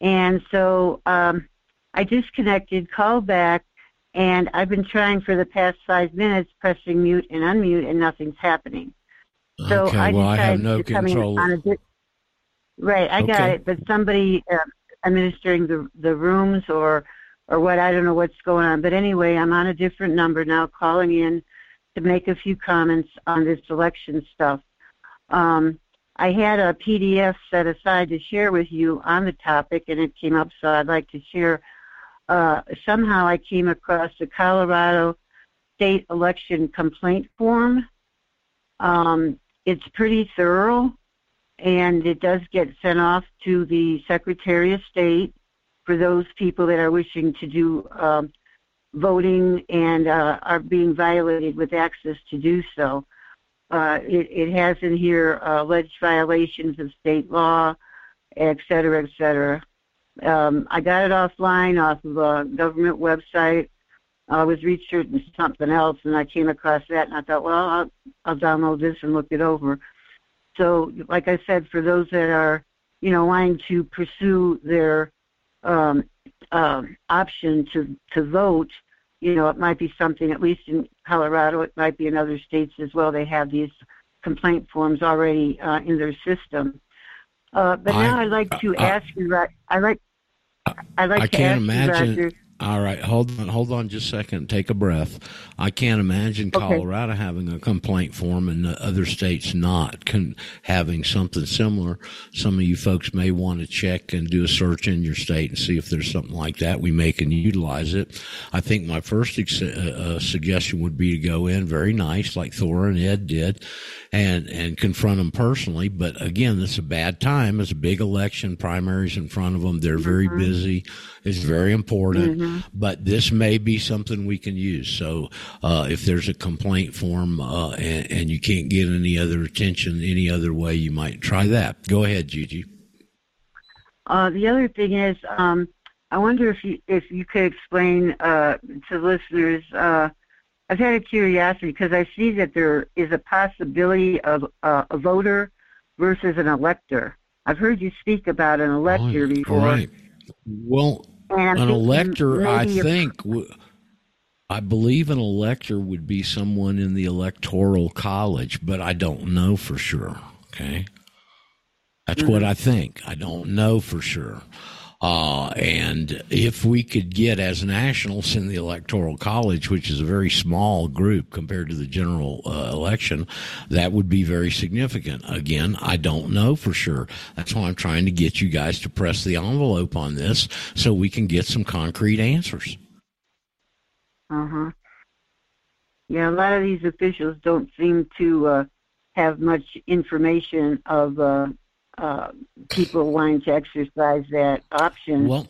And so um, I disconnected, called back, and I've been trying for the past five minutes, pressing mute and unmute, and nothing's happening. So okay, I well, I have no to come in control. on a di- right, I got it, but somebody uh, administering the the rooms or or what I don't know what's going on. But anyway, I'm on a different number now, calling in to make a few comments on this election stuff. Um, I had a PDF set aside to share with you on the topic, and it came up, so I'd like to share. Uh, somehow I came across the Colorado State Election Complaint Form. Um, it's pretty thorough, and it does get sent off to the Secretary of State for those people that are wishing to do um, voting and uh, are being violated with access to do so. Uh, it, it has in here uh, alleged violations of state law, et cetera, et cetera. Um, I got it offline off of a government website. I was researching something else, and I came across that, and I thought, well, I'll, I'll download this and look it over. So, like I said, for those that are, you know, wanting to pursue their um, um, option to to vote, you know, it might be something. At least in Colorado, it might be in other states as well. They have these complaint forms already uh, in their system. Uh, but now I- I'd like to I- ask you, I like, I'd like I to can't ask imagine- you, Roger. All right, hold on, hold on just a second. Take a breath. I can't imagine Okay. Colorado having a complaint form and the other states not con- having something similar. Some of you folks may want to check and do a search in your state and see if there's something like that. We may can utilize it. I think my first ex- uh, uh, suggestion would be to go in very nice, like Thor and Ed did, and and confront them personally. But again, this is a bad time. It's a big election, primaries in front of them. They're very busy. It's very important. But this may be something we can use. So uh, if there's a complaint form uh, and, and you can't get any other attention any other way, you might try that. Go ahead, Gigi. Uh, the other thing is, um, I wonder if you if you could explain uh, to listeners. Uh, I've had a curiosity because I see that there is a possibility of uh, a voter versus an elector. I've heard you speak about an elector before. Right. Well, an elector, I think, w- I believe an elector would be someone in the electoral college, but I don't know for sure. Okay. That's what I think. I don't know for sure. Uh, and if we could get as nationals in the electoral college, which is a very small group compared to the general uh, election, that would be very significant. Again, I don't know for sure. That's why I'm trying to get you guys to press the envelope on this so we can get some concrete answers. Uh huh. Yeah, a lot of these officials don't seem to uh, have much information of uh, people wanting to exercise that option. Well,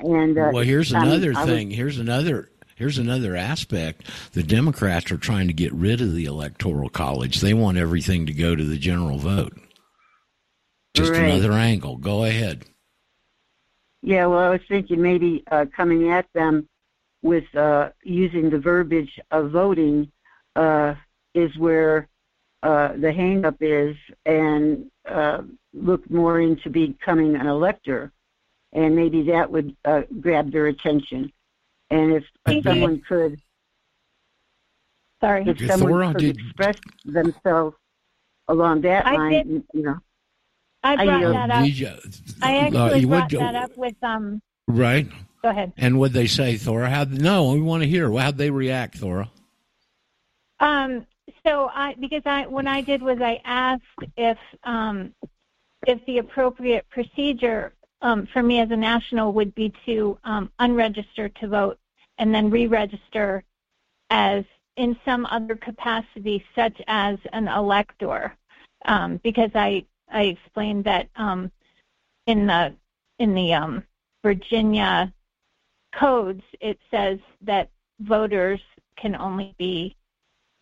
and uh, well, here's I'm- another I was- thing. Here's another. Here's another aspect. The Democrats are trying to get rid of the electoral college. They want everything to go to the general vote. Just Right. another angle. Go ahead. Yeah, well, I was thinking maybe uh, coming at them with uh, using the verbiage of voting uh, is where uh, the hang-up is, and uh, look more into becoming an elector, and maybe that would uh, grab their attention. And if, Thank if you. someone could, Sorry. if Yeah, someone Thora, could did- express themselves along that I line, did- you know. I I brought yield. that up. Did you- I uh, actually you brought would- that up with um. Right. Go ahead. And what they say, Thora? How? No, we want to hear. How'd they react, Thora? Um, so I because I what I did was I asked if um, if the appropriate procedure um, for me as a national would be to um, unregister to vote and then re-register as in some other capacity, such as an elector, um, because I I explained that um, in the in the um, Virginia codes it says that voters can only be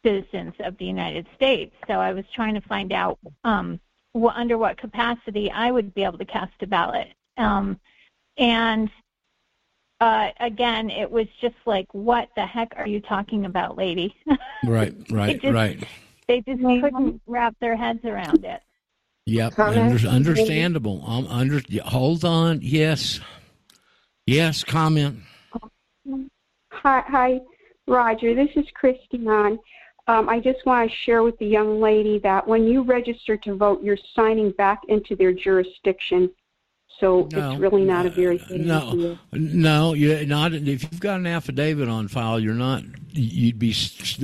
citizens of the United States. So I was trying to find out um, what, under what capacity I would be able to cast a ballot. Um, and uh, again, it was just like, what the heck are you talking about, lady? Right. Right. just- right. they just couldn't wrap their heads around it. Yep. Comment? Under, understandable. Um, under. Hold on. Yes. Yes. Comment. Hi, hi, Roger. This is Christiane. Um, I just want to share with the young lady that when you register to vote, you're signing back into their jurisdiction. So No. it's really not a very good No, idea. no, you're not. If you've got an affidavit on file, you're not. You'd be s-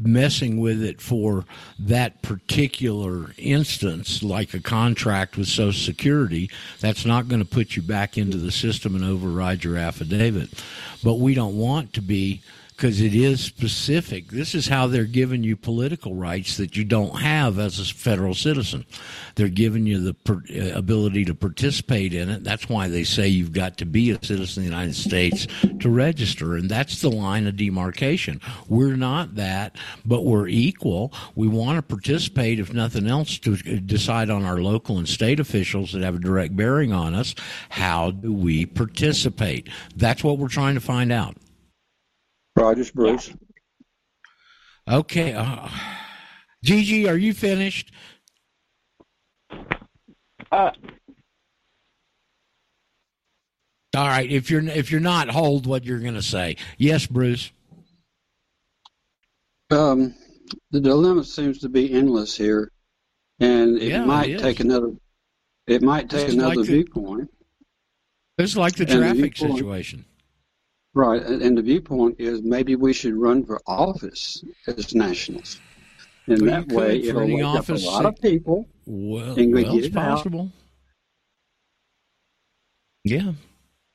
messing with it for that particular instance, like a contract with Social Security. That's not going to put you back into the system and override your affidavit. But we don't want to be because it is specific. This is how they're giving you political rights that you don't have as a federal citizen. They're giving you the per, uh, ability to participate in it. That's why they say you've got to be a citizen of the United States to register, and that's the line of demarcation. We're not that, but we're equal. We want to participate, if nothing else, to decide on our local and state officials that have a direct bearing on us. How do we participate? That's what we're trying to find out. Rogers, Bruce. Okay. Uh, Gigi, are you finished? Uh, All right. If you're if you're not, hold what you're going to say. Yes, Bruce. Um, the dilemma seems to be endless here, and it Yeah, might it is. take another. It might take It's another like the- viewpoint. It's like the And the traffic viewpoint- situation. Right, and and the viewpoint is maybe we should run for office as nationals. And Well, that way could for it'll wake up a lot of people. Well, and we well, get it's it out. possible. Yeah.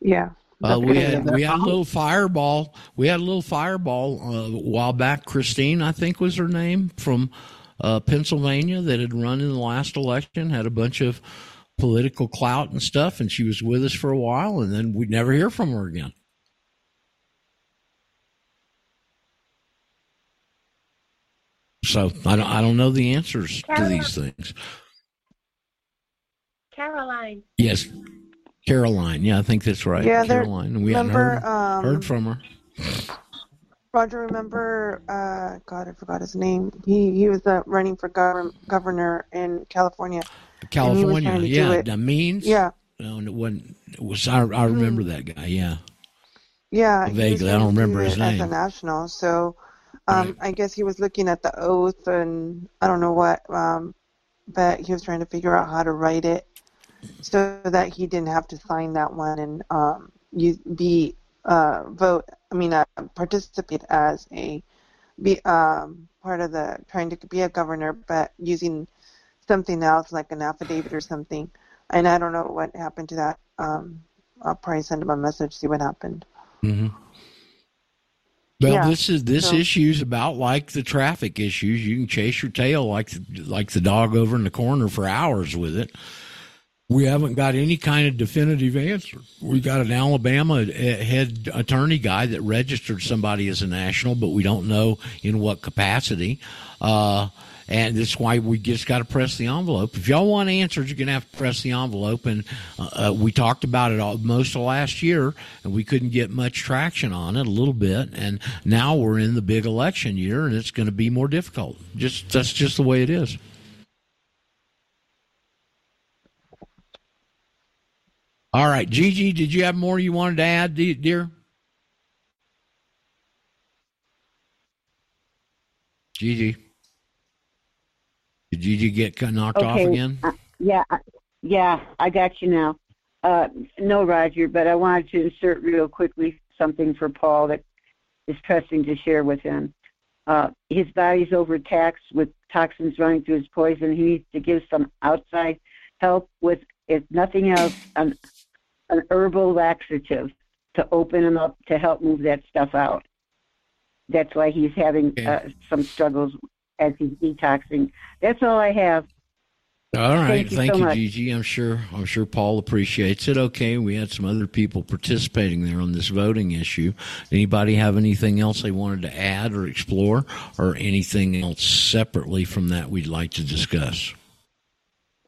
Yeah. Uh, we had we had a little fireball. We had a little fireball uh, a while back. Christine, I think was her name from uh, Pennsylvania that had run in the last election. Had a bunch of political clout and stuff, and she was with us for a while, and then we'd never hear from her again. So I don't I don't know the answers to these things. Caroline. Yes, Caroline. Yeah, I think that's right. Yeah, there- Caroline. We haven't heard, um, heard from her. Roger, remember? Uh, God, I forgot his name. He he was uh, running for gov- governor in California. and he was California, trying to do yeah, it. that means Yeah, No, it wasn't. It was I, I remember that guy. Yeah, yeah. vaguely. I don't to do remember his it As a name. national, so um, I guess he was looking at the oath and I don't know what, um, but he was trying to figure out how to write it so that he didn't have to sign that one and um, you be uh, vote. I mean, uh, participate as a be um, part of the trying to be a governor, but using something else like an affidavit or something. And I don't know what happened to that. Um, I'll probably send him a message, see what happened. hmm Well, Yeah, this is this so- issue's about like the traffic issues. You can chase your tail like like the dog over in the corner for hours with it. We haven't got any kind of definitive answer. We got an Alabama head attorney guy that registered somebody as a national, but we don't know in what capacity. Uh, and that's why we just got to press the envelope. If y'all want answers, you're going to have to press the envelope. And uh, uh, we talked about it all, most of last year, and we couldn't get much traction on it, a little bit. And now we're in the big election year, and it's going to be more difficult. Just that's just the way it is. All right, Gigi, did you have more you wanted to add, dear? Gigi, did you get knocked off again? uh, yeah, I- yeah, I got you now. Uh, no, Roger, but I wanted to insert real quickly something for Paul that is pressing to share with him. Uh, his body's overtaxed with toxins running through his poison. He needs to give some outside help with, if nothing else, an, an herbal laxative to open him up to help move that stuff out. That's why he's having uh, some struggles as he's detoxing. That's all I have. All right, Thank you thank so you. Gigi. I'm sure I'm sure Paul appreciates it. Okay, we had some other people participating there on this voting issue. Anybody have anything else they wanted to add or explore, or anything else separately from that we'd like to discuss?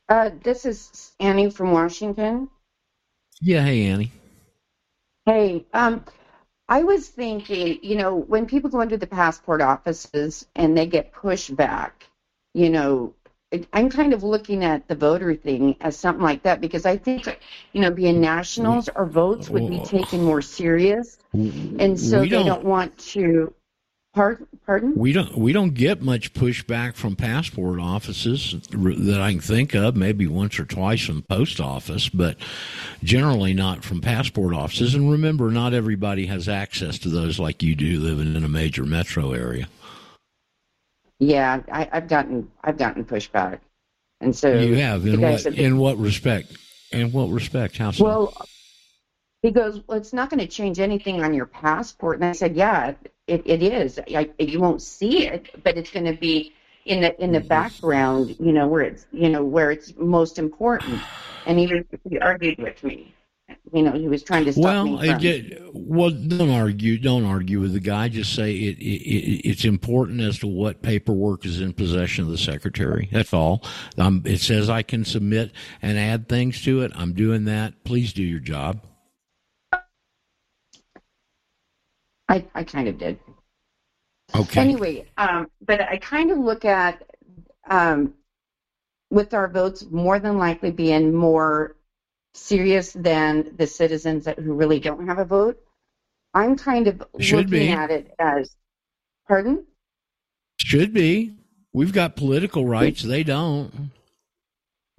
Uh, this is Annie from Washington. Yeah, hey Annie. Hey, um, I was thinking, you know, when people go into the passport offices and they get pushback, you know, I'm kind of looking at the voter thing as something like that because I think, you know, being nationals, our votes would be taken more serious, and so We they don't- don't want to. Pardon? Pardon? We don't we don't get much pushback from passport offices that I can think of. Maybe once or twice from post office, but generally not from passport offices. And remember, not everybody has access to those like you do, living in a major metro area. Yeah, I, I've gotten I've gotten pushback, and so you have in what have- in what respect? In what respect? How so? Well, he goes, well, it's not going to change anything on your passport. And I said, yeah, it, it is. I, you won't see it, but it's going to be in the in the background, you know, where it's you know where it's most important. And he was he argued with me. You know, he was trying to stop Well, me from. get, well, don't argue. Don't argue with the guy. Just say it, it, it. It's important as to what paperwork is in possession of the secretary. That's all. Um, it says I can submit and add things to it. I'm doing that. Please do your job. I I kind of did. Okay. Anyway, um, but I kind of look at um, with our votes more than likely being more serious than the citizens that, who really don't have a vote. I'm kind of Should looking be. at it as, pardon? Should be. We've got political rights. They don't.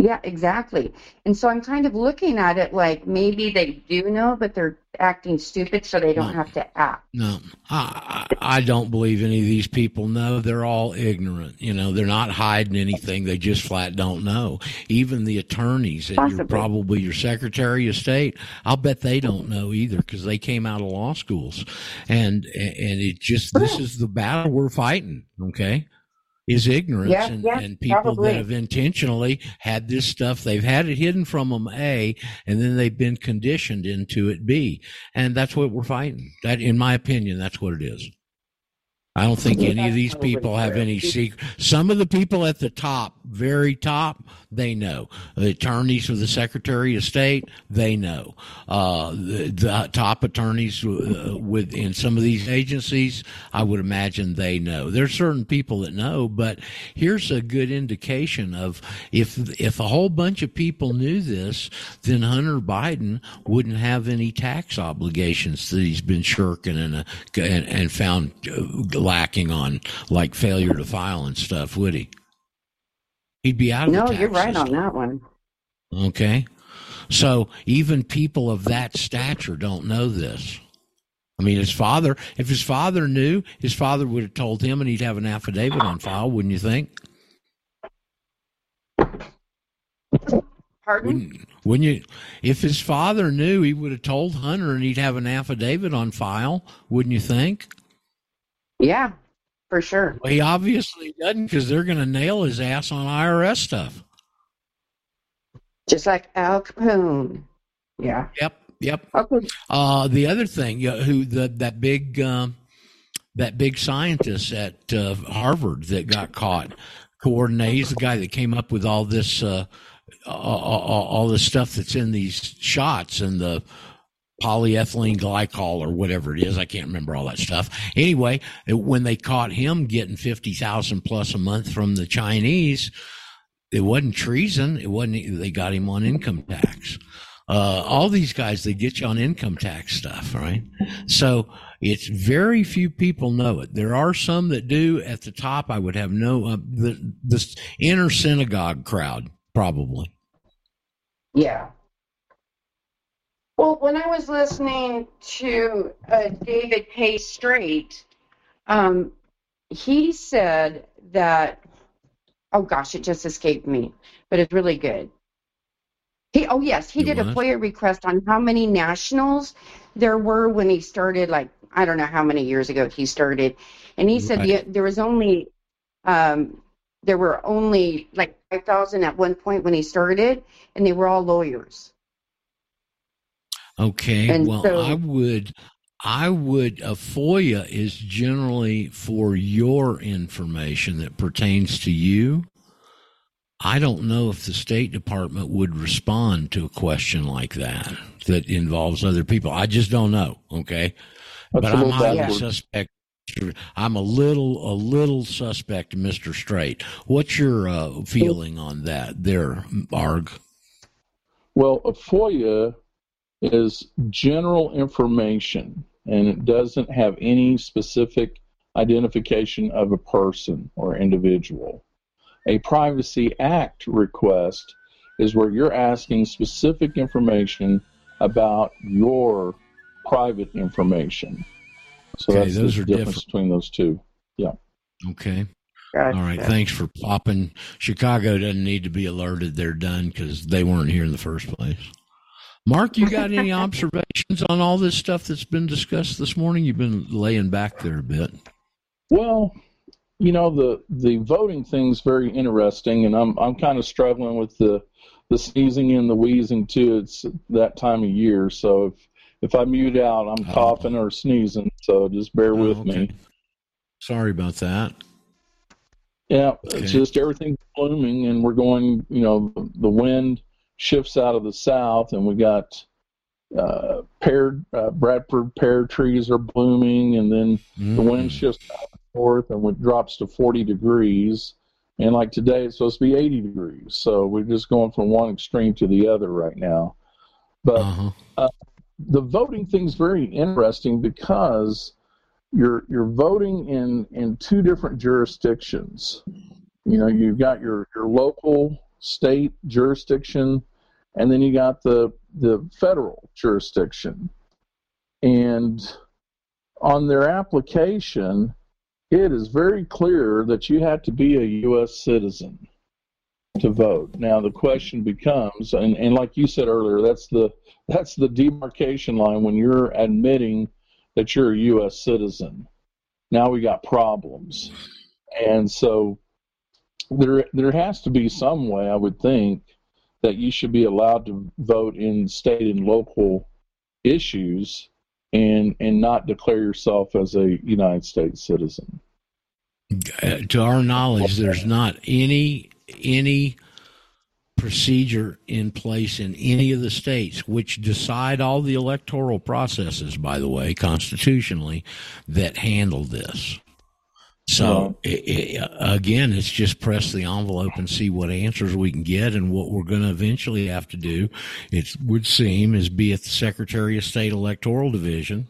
Yeah, exactly. And so I'm kind of looking at it like maybe they do know, but they're acting stupid so they don't No. have to act. No, I, I don't believe any of these people know. They're all ignorant. You know, they're not hiding anything. They just flat don't know. Even the attorneys your Possibly. probably your Secretary of State, I'll bet they don't know either because they came out of law schools, and and it just this is the battle we're fighting. Okay. Is ignorance Yeah, and, yeah, and people probably. that have intentionally had this stuff, they've had it hidden from them, A, and then they've been conditioned into it, B. And that's what we're fighting. That, in my opinion, that's what it is. I don't think any of these people have any secret. Some of the people at the top, very top, they know. The attorneys for the Secretary of State, they know. Uh, the, the top attorneys uh, with in some of these agencies, I would imagine they know. There's certain people that know, but here's a good indication of if if a whole bunch of people knew this, then Hunter Biden wouldn't have any tax obligations that he's been shirking and uh, and, and found uh, lacking on, like failure to file and stuff, would he? He'd be out of the No, you're right on that one. Okay. So even people of that stature don't know this. I mean, his father, if his father knew, his father would have told him and he'd have an affidavit on file, wouldn't you think? Pardon? Wouldn't, wouldn't you? If his father knew, he would have told Hunter and he'd have an affidavit on file, wouldn't you think? Yeah, for sure. Well, he obviously doesn't because they're going to nail his ass on IRS stuff. Just like Al Capone. Yeah. Yep, yep. Okay. Uh, the other thing, you know, who the that big um, that big scientist at uh, Harvard that got caught coordinating. He's the guy that came up with all this uh, all, all, all this stuff that's in these shots and the polyethylene glycol or whatever it is. I can't remember all that stuff. Anyway, it- when they caught him getting fifty thousand plus a month from the Chinese, it wasn't treason. It wasn't. They got him on income tax. Uh, all these guys, they get you on income tax stuff, right? So it's very few people know it. There are some that do at the top. I would have no, uh, the, the inner synagogue crowd, probably. Yeah. Well, when I was listening to uh, David Pay Straight, um, he said that, oh gosh, it just escaped me, but it's really good. He, oh yes, he You did a? FOIA request on how many nationals there were when he started. Like I don't know how many years ago he started, and he said Right. the, there was only, um, there were only like five thousand at one point when he started, and they were all lawyers. Okay. And well, so- I would, I would, a FOIA is generally for your information that pertains to you. I don't know if the State Department would respond to a question like that that involves other people. I just don't know. Okay. But I'm little highly backward. suspect. I'm a little, a little suspect, Mister Straight. What's your uh, feeling on that, there, Arg? Well, a FOIA is general information and it doesn't have any specific identification of a person or individual. A Privacy Act request is where you're asking specific information about your private information. So Okay, that's those the are difference different. between those two. Yeah. Okay. Gotcha. All right. Thanks for popping. Chicago doesn't need to be alerted. They're done because they weren't here in the first place. Mark, you got any observations on all this stuff that's been discussed this morning? You've been laying back there a bit. Well, you know the the voting thing's very interesting, and I'm I'm kind of struggling with the the sneezing and the wheezing too. It's that time of year, so if if I mute out, I'm Oh. coughing or sneezing. So just bear oh, with Oh, me. Sorry about that. Yeah, Okay. it's just everything's blooming, and we're going. You know, the wind shifts out of the south, and we got uh, pear uh, Bradford pear trees are blooming, and then the wind Mm. shifts back and and it drops to 40 degrees. And like today, it's supposed to be 80 degrees. So we're just going from one extreme to the other right now. But Uh-huh. the voting thing's very interesting because you're you're voting in in two different jurisdictions. You know, you've got your your local state jurisdiction, and then you got the the federal jurisdiction. And on their application, it is very clear that you have to be a U.S. citizen to vote. Now the question becomes, and, and like you said earlier, that's the that's the demarcation line when you're admitting that you're a U.S. citizen. Now we got problems, and so there there has to be some way, I would think, that you should be allowed to vote in state and local issues and and not declare yourself as a United States citizen. To our knowledge, there's not any any procedure in place in any of the states which decide all the electoral processes, by the way, constitutionally, that handle this. So it, it, again, it's just press the envelope and see what answers we can get, and what we're going to eventually have to do. It would seem is be at the Secretary of State Electoral Division,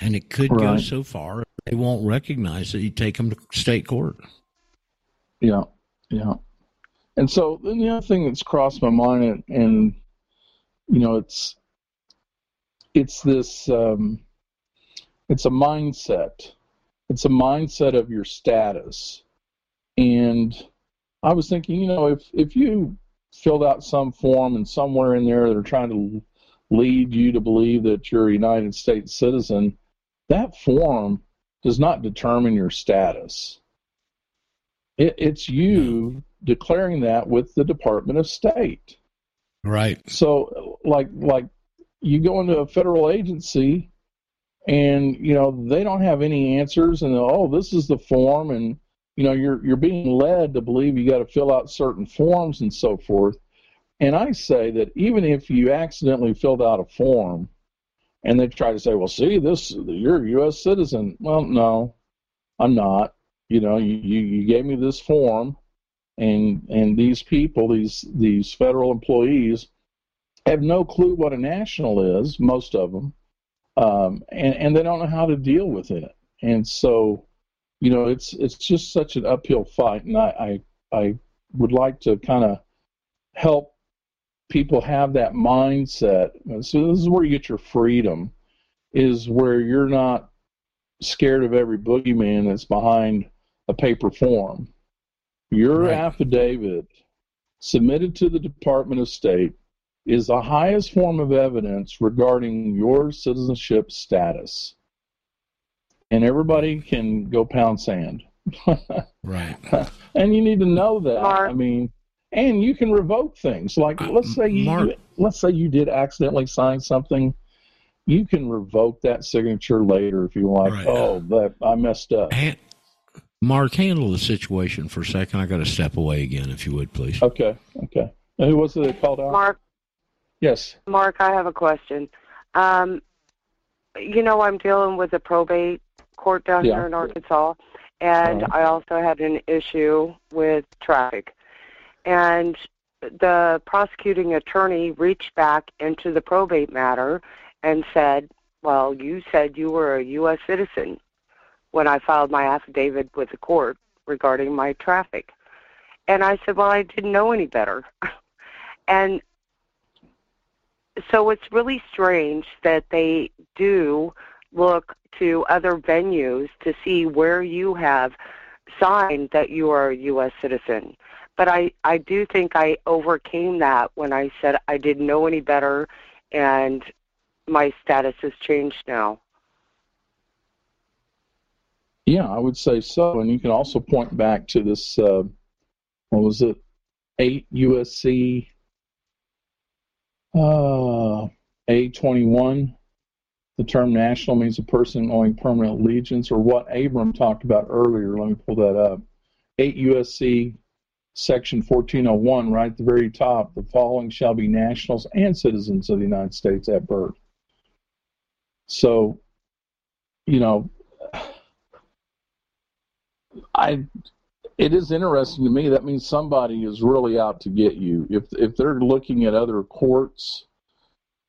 and it could go so far they won't recognize that you take them to state court. Yeah, yeah. And so then the other thing that's crossed my mind, and, and you know, it's it's this um, it's a mindset. It's a mindset of your status. And I was thinking, you know, if if you filled out some form and somewhere in there they're trying to lead you to believe that you're a United States citizen, that form does not determine your status. It, it's you declaring that with the Department of State. Right. So, like, like you go into a federal agency, and you know they don't have any answers, and oh, this is the form, and you know you're you're being led to believe you got to fill out certain forms and so forth. And I say that even if you accidentally filled out a form, and they try to say, well, see, this you're a U.S. citizen. Well, no, I'm not. You know, you, you, you gave me this form, and and these people, these these federal employees, have no clue what a national is. Most of them, um, and and they don't know how to deal with it. And so, you know, it's it's just such an uphill fight. And I I, I would like to kind of help people have that mindset. So this is where you get your freedom, is where you're not scared of every boogeyman that's behind a paper form. Your affidavit submitted to the Department of State is the highest form of evidence regarding your citizenship status. And everybody can go pound sand. Right. and you need to know that. I mean, and you can revoke things. Like uh, let's say you Mark- let's say you did accidentally sign something, you can revoke that signature later if you like. Right. Oh, that I messed up. Han- Mark, handle the situation for a second. I got to step away again, if you would, please. Okay, okay. And who was it that called out? Mark, Yes. Mark, I have a question. Um, you know, I'm dealing with a probate court down Yeah. here in Arkansas, and Uh-huh. I also had an issue with traffic. And the prosecuting attorney reached back into the probate matter and said, Well, you said you were a U.S. citizen when I filed my affidavit with the court regarding my traffic. And I said, Well, I didn't know any better. and so it's really strange that they do look to other venues to see where you have signed that you are a U.S. citizen. But I, I do think I overcame that when I said I didn't know any better and my status has changed now. Yeah, I would say so. And you can also point back to this, uh, what was it, 8 USC uh, A21. The term national means a person owing permanent allegiance, or what Abram talked about earlier. Let me pull that up. 8 USC Section 1401, right at the very top. The following shall be nationals and citizens of the United States at birth. So, you know, I it is interesting to me. That means somebody is really out to get you. If if they're looking at other courts,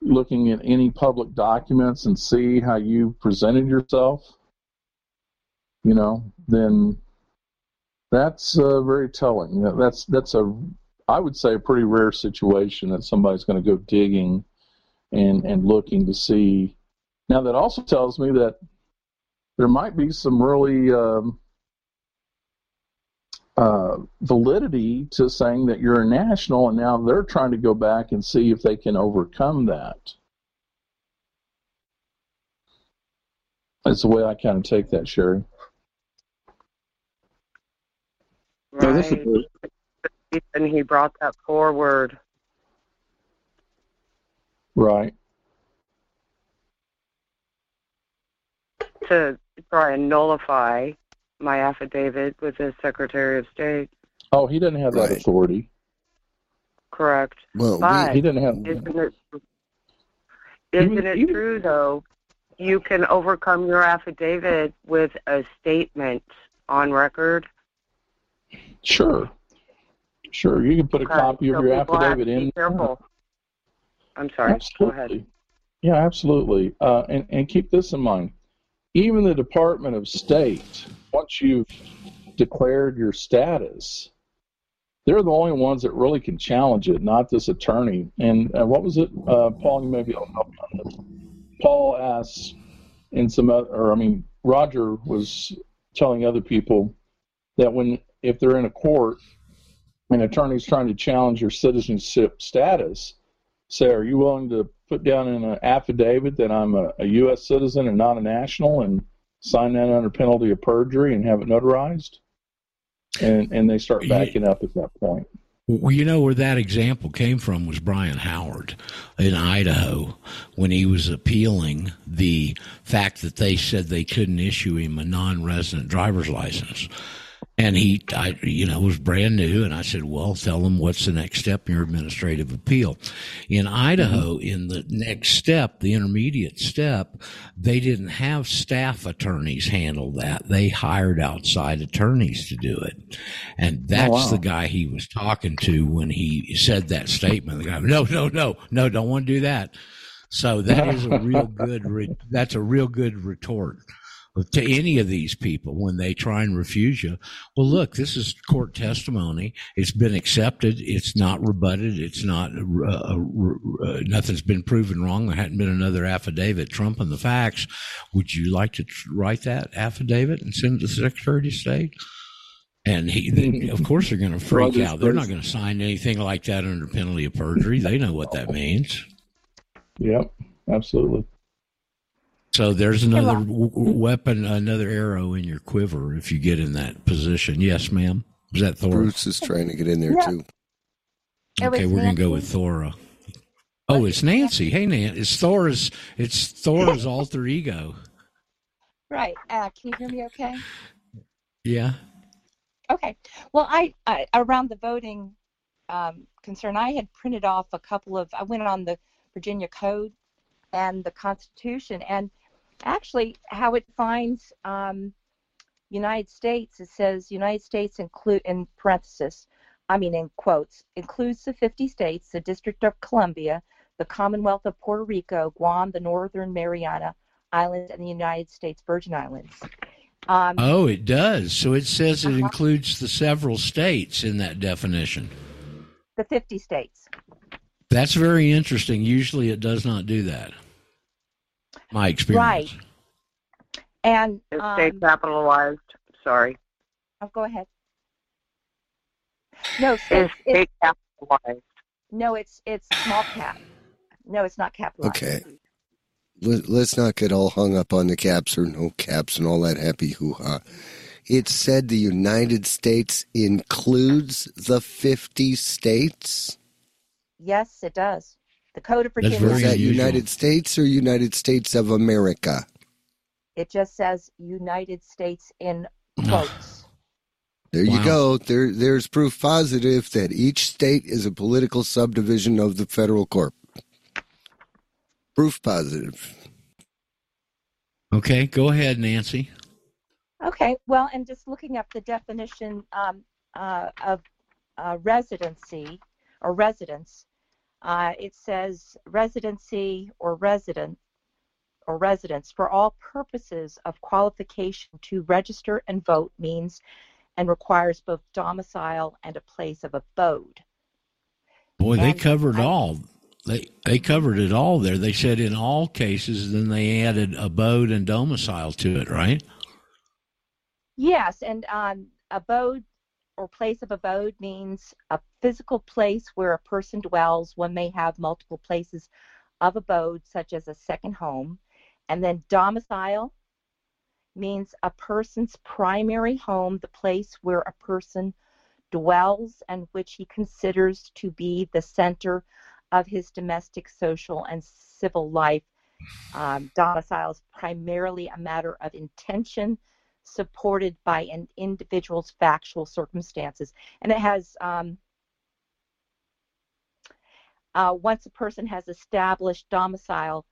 looking at any public documents and see how you presented yourself, you know, then that's uh, very telling. That's that's a I would say, a pretty rare situation that somebody's going to go digging and and looking to see. Now that also tells me that there might be some really um, uh, validity to saying that you're a national, and now they're trying to go back and see if they can overcome that. That's the way I kind of take that, Sherry. No, this is Right. And he brought that forward. Right. to try and nullify my affidavit with the Secretary of State. Oh, he doesn't have that authority. Correct. Well, but he didn't have. Isn't it, isn't it true, though? You can overcome your affidavit with a statement on record. Sure. Sure. You can put a Okay, copy of so your affidavit to in. Be careful. I'm sorry. Go ahead. Absolutely. Yeah, absolutely. Uh, and, and keep this in mind. Even the Department of State, once you've declared your status, they're the only ones that really can challenge it, not this attorney. And uh, what was it, uh, Paul? You maybe help on this. Paul asks in some other, or I mean, Roger was telling other people that when if they're in a court, an attorney's trying to challenge your citizenship status, say, are you willing to put down in an affidavit that I'm a, a U.S. citizen and not a national, and sign that under penalty of perjury and have it notarized? And and they start backing up at that point. Well, you know where that example came from was Brian Howard in Idaho when he was appealing the fact that they said they couldn't issue him a non-resident driver's license. And he, I, you know, was brand new, and I said, "Well, tell them what's the next step in your administrative appeal." In Idaho, mm-hmm. in the next step, the intermediate step, they didn't have staff attorneys handle that. They hired outside attorneys to do it, and oh, that's wow. the guy he was talking to when he said that statement. The guy, no, no, no, no, don't want to do that. So that is a real good. Re- that's a real good retort to any of these people when they try and refuse you. Well, look, this is court testimony. It's been accepted. It's not rebutted. It's not, uh, uh, uh, nothing's been proven wrong. There hadn't been another affidavit trumping the facts. Would you like to write that affidavit and send it to the Secretary of State? And he, they, of course, they're going to freak out. They're not going to sign anything like that under penalty of perjury. They know what that means. Yep, absolutely. So there's another w- w- weapon, another arrow in your quiver if you get in that position. Yes, ma'am. Is that Thora? Bruce is trying to get in there Yeah. too. Okay, we're gonna go with Thora. Oh, it's Nancy. Hey, Nan. It's Thora's. It's Thora's alter ego. Right. Uh, can you hear me okay? Yeah. Okay. Well, I, I around the voting um, concern, I had printed off a couple of. I went on the Virginia Code and the Constitution, and actually, how it finds um, United States. It says United States include in parenthesis. I mean, in quotes, includes the 50 states, the District of Columbia, the Commonwealth of Puerto Rico, Guam, the Northern Mariana Islands, and the United States Virgin Islands. Um, Oh, it does. So it says it Uh-huh. includes the several states in that definition. the 50 states. That's very interesting. Usually, it does not do that. My experience. Right. And It's um, state capitalized. Sorry. oh, go ahead. No, It's state, state it's, capitalized. no, it's it's small cap. No, it's not capitalized. Okay. Let, let's not get all hung up on the caps or no caps and all that happy hoo ha. It said the United States includes the 50 states. Yes, it does. The Code of That's Virginia. very Is that unusual. United States or United States of America? It just says United States in quotes. There you Wow. go. There, there's proof positive that each state is a political subdivision of the federal corp. Proof positive. Okay, go ahead, Nancy. Okay, well, and just looking up the definition um, uh, of uh, residency or residence, uh, it says residency or resident or residence for all purposes of qualification to register and vote means and requires both domicile and a place of abode. Boy, they covered I- all. They they covered it all there. They said in all cases, then they added abode and domicile to it, right? Yes, and um, abode or place of abode means a physical place where a person dwells. One may have multiple places of abode, such as a second home. And then domicile means a person's primary home, the place where a person dwells and which he considers to be the center of his domestic, social, and civil life. Um, domicile is primarily a matter of intention supported by an individual's factual circumstances. And it has, um, uh, once a person has established domicile,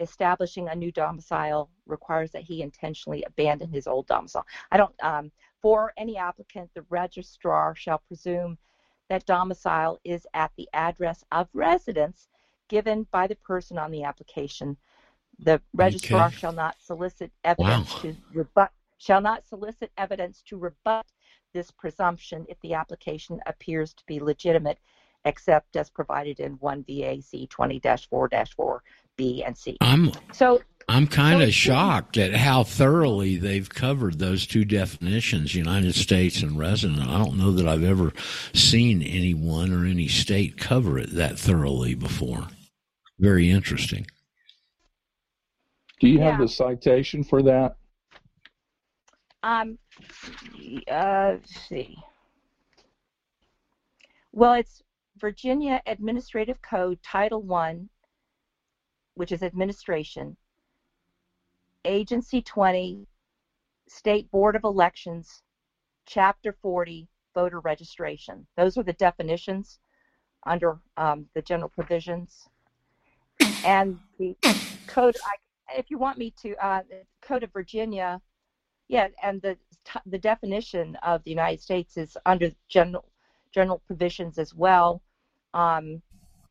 establishing a new domicile requires that he intentionally abandon his old domicile. I don't, um, for any applicant, the registrar shall presume that domicile is at the address of residence given by the person on the application. The registrar Okay. shall not solicit evidence Wow. to rebut shall not solicit evidence to rebut this presumption if the application appears to be legitimate, except as provided in 1 VAC 20-4-4 B and C. I'm So I'm kind of it's- shocked at how thoroughly they've covered those two definitions, United States and resident. I don't know that I've ever seen anyone or any state cover it that thoroughly before. Very interesting. Do you have the citation for that? Um, uh, see. Well, it's Virginia Administrative Code Title One, which is administration, Agency 20, State Board of Elections, Chapter 40, voter registration. Those are the definitions under um, the general provisions. And the code, I, if you want me to, uh, the Code of Virginia, yeah, and the t- the definition of the United States is under general general provisions as well. Um,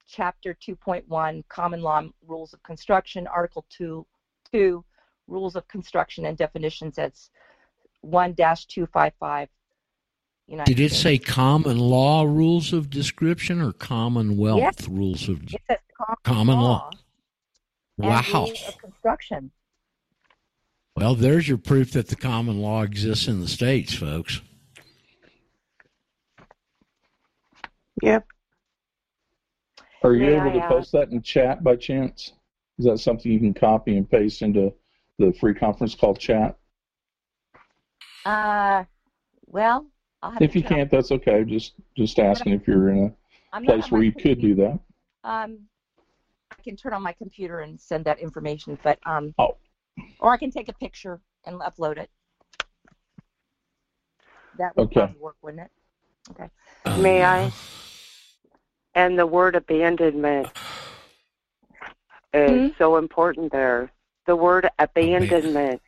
chapter 2.1, Common Law Rules of Construction, Article 2, 2 Rules of Construction and Definitions. That's 1-255. United Did it States. say common law rules of description or commonwealth Yes. rules of It says common, common law? and Wow. rules of construction. Well, there's your proof that the common law exists in the states, folks. Yep. Are you May able to uh, post that in chat by chance? Is that something you can copy and paste into the free conference call chat? Uh, well, I'll have If to you check. can't, that's okay. Just just asking if you're in I'm a place where my you could do that. Um, I can turn on my computer and send that information, but um, Oh. Or I can take a picture and upload it. That would Okay. probably work, wouldn't it? Okay. May I? And the word abandonment is Hmm? so important there. The word abandonment.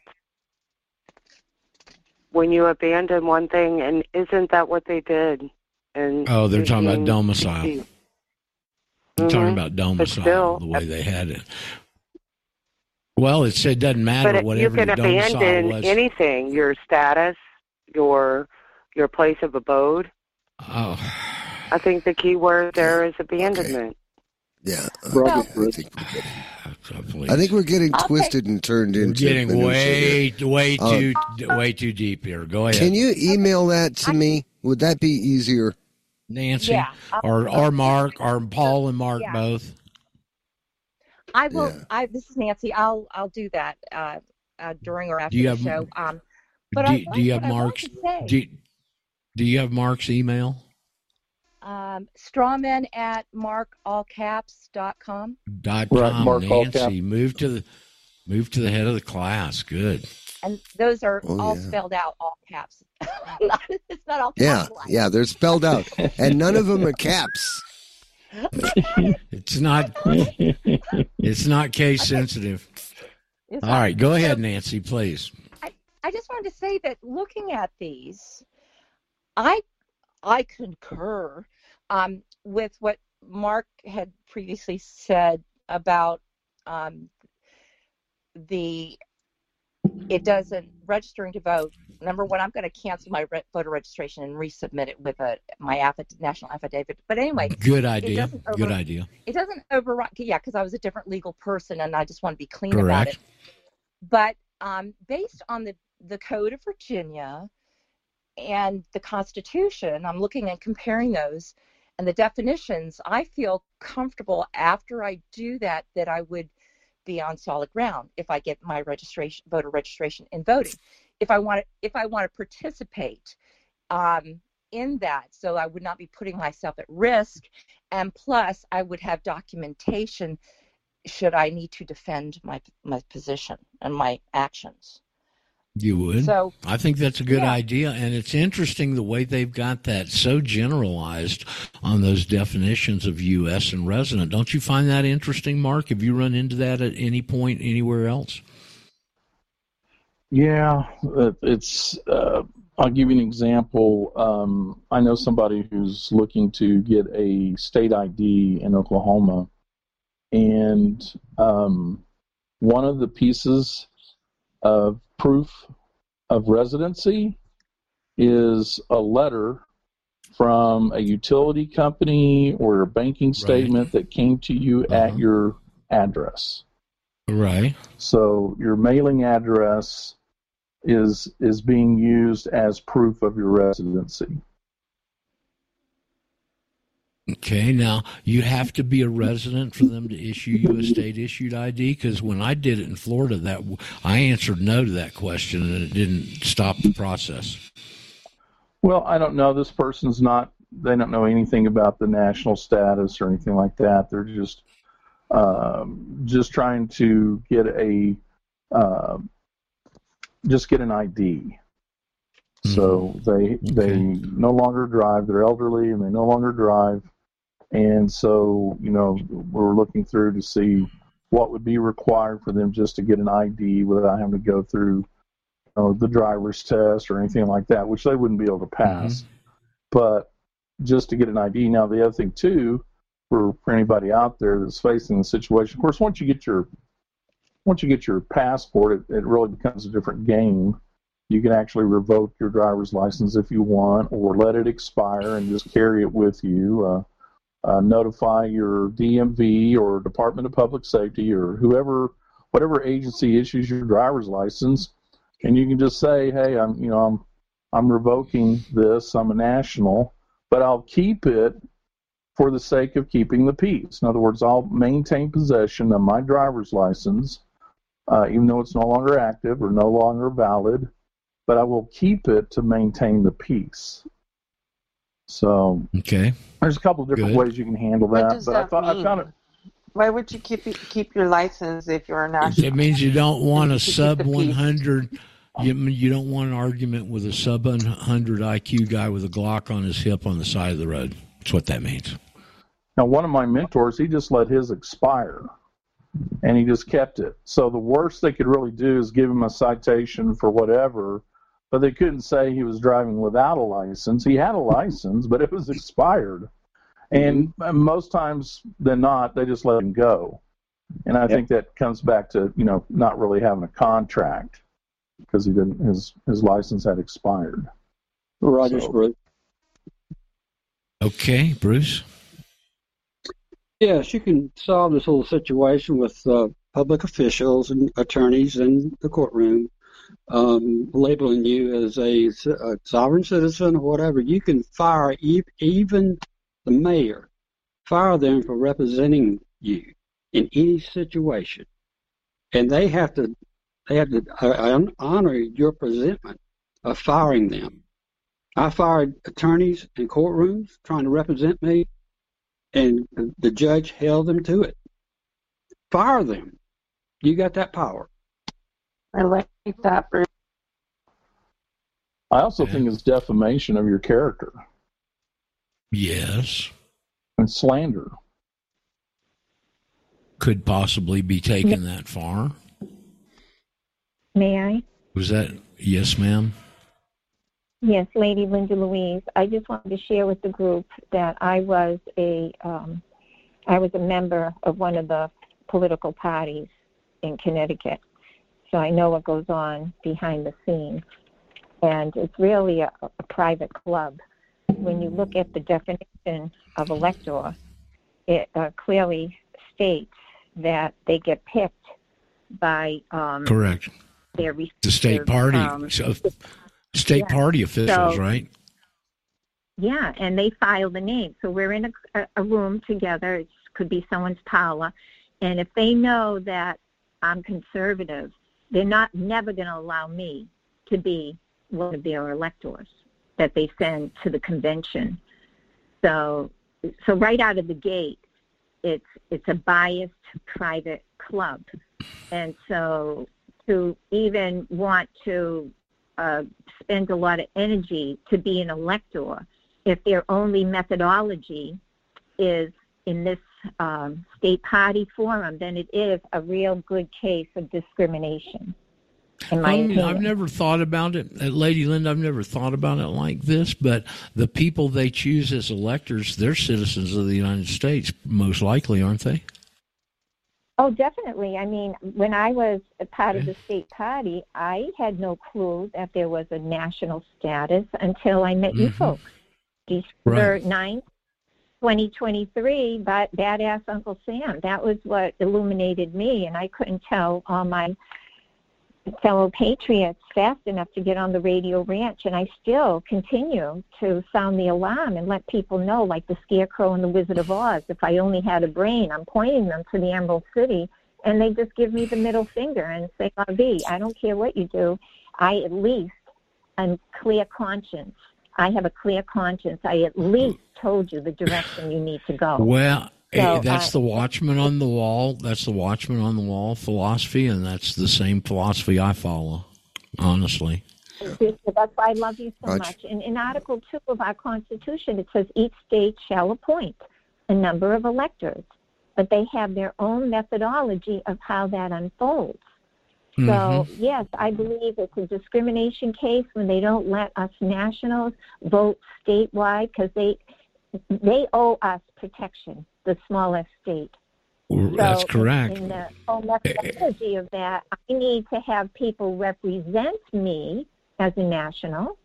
When you abandon one thing, and isn't that what they did? And Oh, they're talking about domicile. Mhm. I'm talking about domicile, still- the way they had it. Well, it said doesn't matter But it- you whatever can your domicile abandon was. anything, your status, your your place of abode. oh, I think the key word there is abandonment. Yeah. uh, Roger, I, think. I think we're getting I'll twisted and turned We're into getting minutia way, here. way Uh, too, way too deep here. Go ahead, Can you email that to me? Would that be easier? Nancy, Yeah. Or or Mark, or Paul and Mark Yeah. both? I will. Yeah. I this is Nancy. I'll I'll do that uh, uh, during or after you the have- show. Um, but do, I, do you have what I want Mark's? to say, Do, do you have Mark's email? um, strawman at markallcaps.com. Dot Right, com. Mark all Nancy, move to the move to the head of the class. Good. And those are Oh, all yeah. spelled out, all caps. Not- it's not all Yeah, capitalized. yeah, they're spelled out, and none of them are caps. It's not. It's not case sensitive. All right, go ahead, Nancy, please. I, I just wanted to say that looking at these, I I concur um, with what Mark had previously said about um, the it doesn't registering to vote number one, I'm going to cancel my re- voter registration and resubmit it with a my affid- national affidavit. But anyway, Good idea. doesn't Good idea. It doesn't override. Yeah, because I was a different legal person, and I just want to be clean about Correct. it. But um, based on the the Code of Virginia and the Constitution, I'm looking and comparing those and the definitions. I feel comfortable after I do that that I would be on solid ground if I get my registration, voter registration, and voting. If I want to, if I want to participate um, in that, so I would not be putting myself at risk, and plus I would have documentation should I need to defend my my position and my actions. You would. So- I think that's a good Yeah. idea, and it's interesting the way they've got that so generalized on those definitions of U.S. and resident. Don't you find that interesting, Mark? Have you run into that at any point anywhere else? Yeah, it's. Uh, I'll give you an example. Um, I know somebody who's looking to get a state ID in Oklahoma, and um, one of the pieces of proof of residency is a letter from a utility company or a banking statement that came to you at uh-huh. your address. Right. So your mailing address is is being used as proof of your residency. Okay, now you have to be a resident for them to issue you a state issued ID. Because when I did it in Florida, that I answered no to that question, and it didn't stop the process. Well, I don't know. This person's not. They don't know anything about the national status or anything like that. They're just um, just trying to get a uh, just get an ID. So they they no longer drive. They're elderly and they no longer drive. And so you know we're looking through to see what would be required for them just to get an ID without having to go through you know, the driver's test or anything like that, which they wouldn't be able to pass. But just to get an ID. Now the other thing too, for for anybody out there that's facing the situation, of course, once you get your once you get your passport, it, it really becomes a different game. You can actually revoke your driver's license if you want, or let it expire and just carry it with you. Uh, uh, notify your DMV or Department of Public Safety or whoever, whatever agency issues your driver's license, and you can just say, "Hey, I'm, you know, I'm, I'm revoking this. I'm a national, but I'll keep it for the sake of keeping the peace. In other words, I'll maintain possession of my driver's license, uh, even though it's no longer active or no longer valid, but I will keep it to maintain the peace. So Okay. there's a couple of different Good. ways you can handle What that, does but I that thought I mean? found it. Why would you keep keep your license if you're a national? It means you don't want a sub 100. You, you don't want an argument with a sub 100 IQ guy with a Glock on his hip on the side of the road. That's what that means. Now, one of my mentors, he just let his expire, and he just kept it. So the worst they could really do is give him a citation for whatever, but they couldn't say he was driving without a license. He had a license, but it was expired, and most times than not, they just let him go. And I think that comes back to you know not really having a contract because he didn't his his license had expired. Rogers So- Group. Okay, Bruce. Yes, you can solve this whole situation with uh, public officials and attorneys in the courtroom um, labeling you as a, a sovereign citizen or whatever. You can fire e- even the mayor, fire them for representing you in any situation, and they have to they have to uh, honor your presentment of firing them. I fired attorneys in courtrooms trying to represent me, and the judge held them to it. Fire them. You got that power. I like that, Bruce. I also think it's defamation of your character Yes. and slander. Could possibly be taken that far. May I? Was that yes, ma'am? Yes, Lady Linda Louise. I just wanted to share with the group that I was a um, I was a member of one of the political parties in Connecticut, so I know what goes on behind the scenes. and it's really a, a private club. When you look at the definition of elector, it uh, clearly states that they get picked by um, Correct. their The state party, um, so- state yeah. party officials, So- right? Yeah, and they file the name. So we're in a, a, a room together. It could be someone's parlor, and if they know that I'm conservative, they're not never going to allow me to be one of their electors that they send to the convention. So, so right out of the gate, it's it's a biased private club, and so to even want to uh, spend a lot of energy to be an elector if their only methodology is in this um, state party forum, then it is a real good case of discrimination. In my i mean, i've never thought about it, uh, Lady Linda. I've never thought about it like this. But the people they choose as electors, they're citizens of the United States, most likely, aren't they? Oh, definitely. I mean, when I was a part of the state party, I had no clue that there was a national status until I met you Mhm. folks. December Right. 9th, 2023, but Badass Uncle Sam. That was what illuminated me, and I couldn't tell all my fellow patriots fast enough to get on the radio ranch, and I still continue to sound the alarm and let people know, like the Scarecrow and the Wizard of Oz. If I only had a brain, I'm pointing them to the Emerald City, and they just give me the middle finger and say, "RV, I don't care what you do. I at least am clear conscience. I have a clear conscience. I at least told you the direction you need to go." Well, eh, So, that's uh, the watchman on the wall. That's the watchman on the wall philosophy, and that's the same philosophy I follow. Honestly, That's why I love you so Roger. much. In, in Article 2 of our Constitution, it says each state shall appoint a number of electors, but they have their own methodology of how that unfolds. So, Mhm. yes, I believe it's a discrimination case when they don't let us nationals vote statewide because they, they owe us protection, the smallest state. that's So, correct. In the whole methodology of that, I need to have people represent me as a national,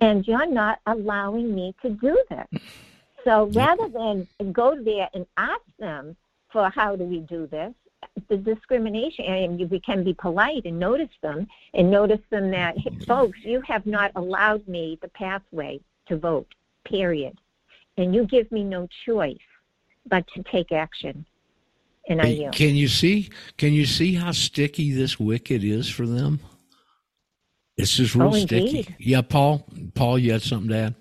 and you're not allowing me to do this. So rather than go there and ask them for how do we do this, the discrimination, and we can be polite and notice them, and notice them that, "Hey, folks, you have not allowed me the pathway to vote, period. And you give me no choice but to take action. And I yield. Can you see? Can you see how sticky this wicket is for them? It's just real Oh, sticky. indeed. Yeah, Paul. Paul, you had something to add?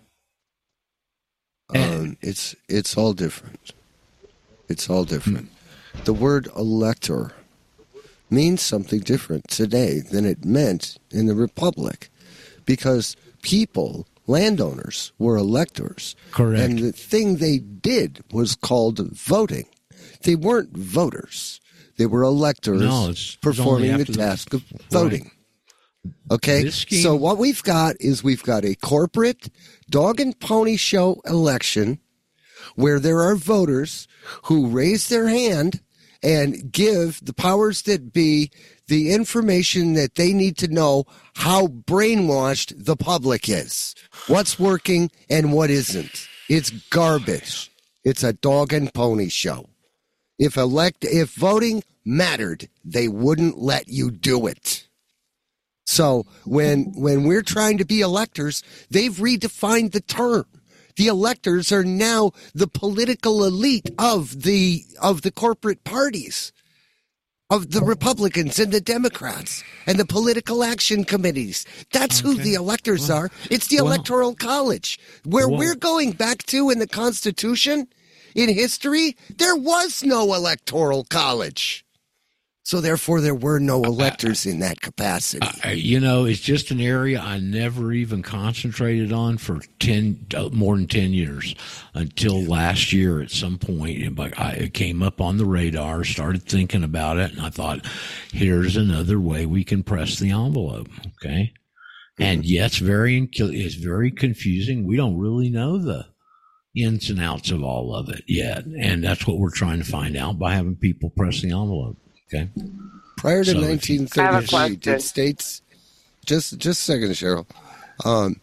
Um, it's it's all different. It's all different. The word elector means something different today than it meant in the Republic, because people, landowners, were electors. Correct. And the thing they did was called voting. They weren't voters. They were electors No, it's- it's performing the after the- task of Right. voting. Okay. Scheme- so what we've got is we've got a corporate dog and pony show election where there are voters who raise their hand and give the powers that be the information that they need to know how brainwashed the public is, what's working and what isn't. It's garbage. It's a dog and pony show. If elect if voting mattered, they wouldn't let you do it. So when when we're trying to be electors, they've redefined the term. The electors are now the political elite of the of the corporate parties, of the Republicans and the Democrats and the political action committees. That's who the electors are. It's the well- electoral college. Where well- we're going back to in the Constitution, in history, there was no electoral college. So therefore there were no electors in that capacity. Uh, you know, it's just an area I never even concentrated on for ten, uh, more than ten years, until last year at some point. It, I, came up on the radar, started thinking about it, and I thought, here's another way we can press the envelope. Okay, and yeah, very it's very confusing. We don't really know the ins and outs of all of it yet, and that's what we're trying to find out by having people press the envelope. Okay. Prior to So if 1933, did states just just a second, Cheryl? Um,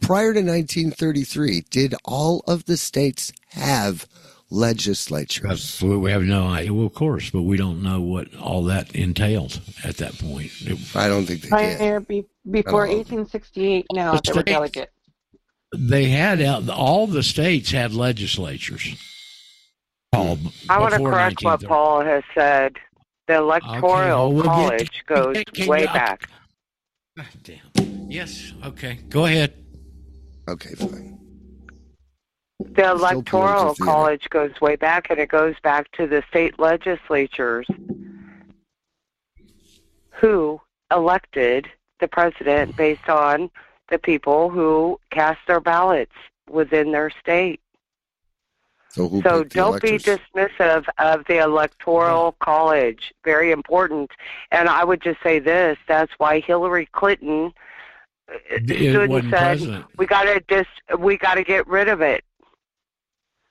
prior to 1933, did all of the states have legislatures? We have no idea. Well, of course, but we don't know what all that entailed at that point. It- I don't think they Prior be, before Oh. 1868, no, The there were states- delegates. they had all the states had legislatures. Paul, I want to correct what Paul has said. The electoral well, we'll get- college goes can- can way you- back. Ah, yes. Okay. Go ahead. Okay, fine. The electoral college goes way back, and it goes back to the state legislatures who elected the president based on the people who cast their ballots within their state. So who So don't be dismissive of the electoral college. Very important. And I would just say this: that's why Hillary Clinton uh, It stood and said, president. "We got to dis- we got to get rid of it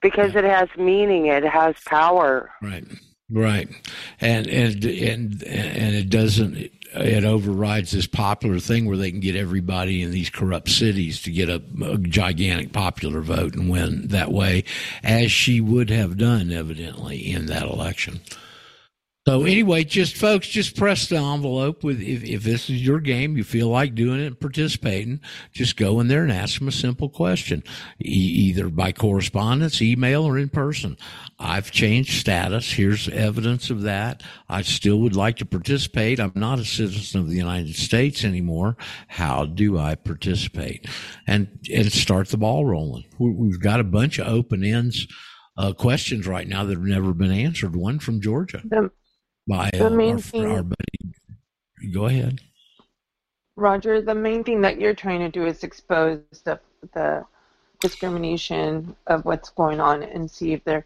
because it has meaning. It has power." Right. Right. And and and and it doesn't it overrides this popular thing where they can get everybody in these corrupt cities to get a, a gigantic popular vote and win that way as she would have done evidently in that election. So anyway, just folks, just press the envelope with if, if this is your game, you feel like doing it and participating, just go in there and ask them a simple question, e- either by correspondence, email, or in person. I've changed status. Here's evidence of that. I still would like to participate. I'm not a citizen of the United States anymore. How do I participate? And and start the ball rolling. We- We've got a bunch of open ends. Uh, questions right now that have never been answered. One from Georgia by the uh, main our, thing, our buddy. Go ahead. Roger, the main thing that you're trying to do is expose the the discrimination of what's going on and see if they're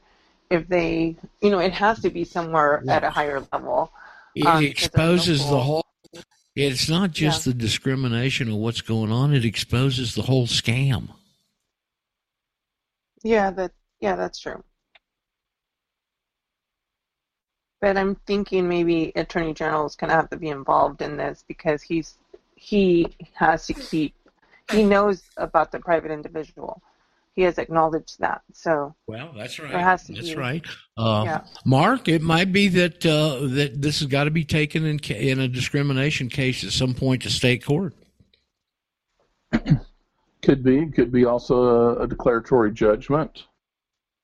if they you know it has to be somewhere at a higher level. It um, exposes the whole. It's not just the discrimination of what's going on. It exposes the whole scam. Yeah, that yeah, that's true. But I'm thinking maybe Attorney General is going to have to be involved in this because he's he has to keep he knows about the private individual. He has acknowledged that. So Well, that's right. Has to That's be- right. Uh, Yeah. Mark, it might be that uh, that this has got to be taken in in a discrimination case at some point to state court. Could be. Could be also a, a declaratory judgment.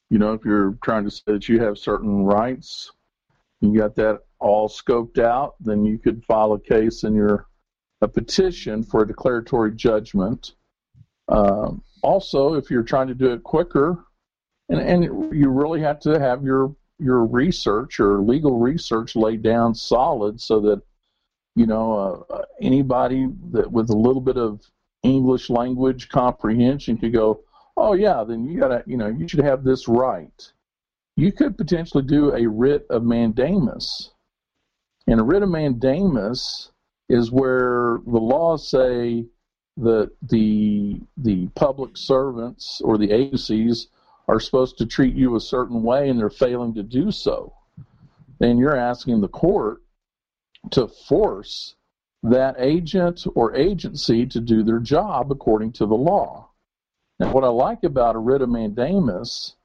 You know, if you're trying to say that you have certain rights, you got that all scoped out, then you could file a case in your a petition for a declaratory judgment. Um, also, if you're trying to do it quicker, and, and you really have to have your your research or legal research laid down solid so that you know uh, anybody that with a little bit of English language comprehension could go, oh yeah, then you gotta you know you should have this right. You could potentially do a writ of mandamus, and a writ of mandamus is where the laws say that the the public servants or the agencies are supposed to treat you a certain way and they're failing to do so. Then you're asking the court to force that agent or agency to do their job according to the law. Now, what I like about a writ of mandamus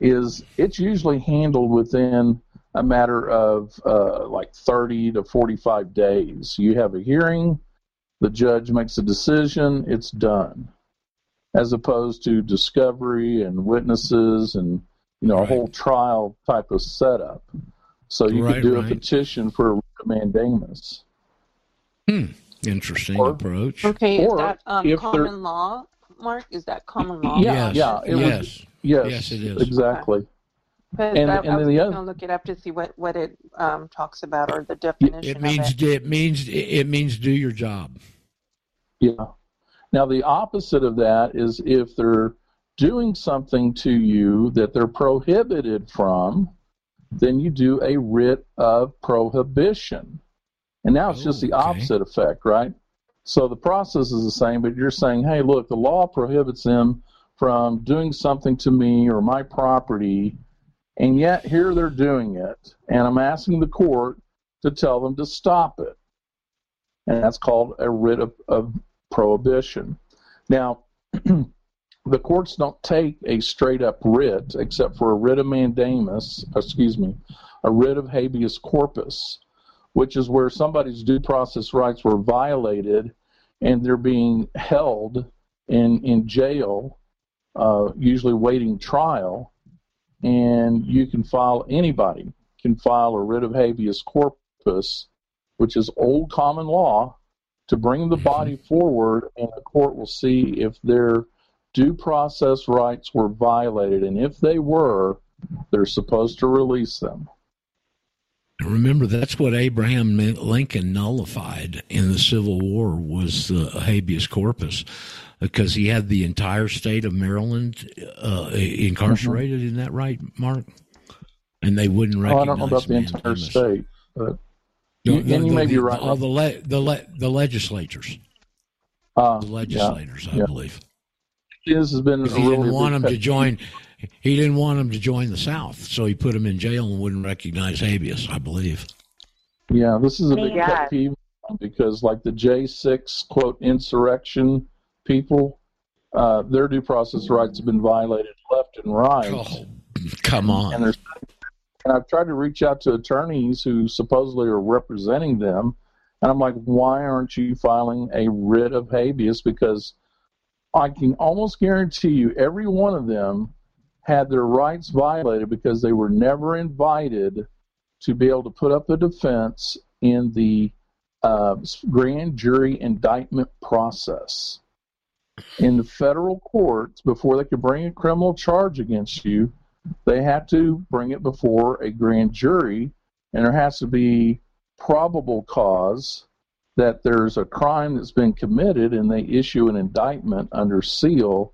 is it's usually handled within a matter of uh, like 30 to 45 days. You have a hearing, the judge makes a decision, it's done. As opposed to discovery and witnesses and you know a whole trial type of setup. So you Right, could do a petition for a writ of mandamus. Interesting Or- approach. Okay, is that um, common there- law, Mark? Is that common law? Yeah, yeah, it would- yes. yes, Yes, it is. exactly. But And- I, and I was then the going other- to look it up to see what what it um, talks about or the definition It of means it. it means it means do your job. Yeah. Now the opposite of that is if they're doing something to you that they're prohibited from, then you do a writ of prohibition. And now it's just the opposite effect, right? So the process is the same, but you're saying, hey, look, the law prohibits them from doing something to me or my property, and yet here they're doing it. And I'm asking the court to tell them to stop it. And that's called a writ of, of prohibition. Now, the courts don't take a straight up writ except for a writ of mandamus, excuse me, a writ of habeas corpus, which is where somebody's due process rights were violated and they're being held in, in jail, uh, usually waiting trial, and you can file, anybody can file a writ of habeas corpus, which is old common law, to bring the body forward, and the court will see if their due process rights were violated, and if they were, they're supposed to release them. Remember, that's what Abraham Lincoln nullified in the Civil War was the habeas corpus, because he had the entire state of Maryland uh, incarcerated. Isn't that right, Mark? And they wouldn't Oh, I recognize don't know about the entire state, but you, The- and you the- may be the- right. All the le- the le- the legislatures, Uh, the legislators, I yeah. believe. This has been he didn't want them to join. He didn't want them to join the South, so he put them in jail and wouldn't recognize habeas. I believe. Yeah, this is a big Yeah. pet peeve because, like the J6 quote insurrection people, uh, their due process rights have been violated left and right. Oh, come on. And, and I've tried to reach out to attorneys who supposedly are representing them, and I'm like, why aren't you filing a writ of habeas? Because I can almost guarantee you, every one of them had their rights violated because they were never invited to be able to put up a defense in the uh, grand jury indictment process. In the federal courts, before they could bring a criminal charge against you, they have to bring it before a grand jury, and there has to be probable cause that there's a crime that's been committed, and they issue an indictment under seal,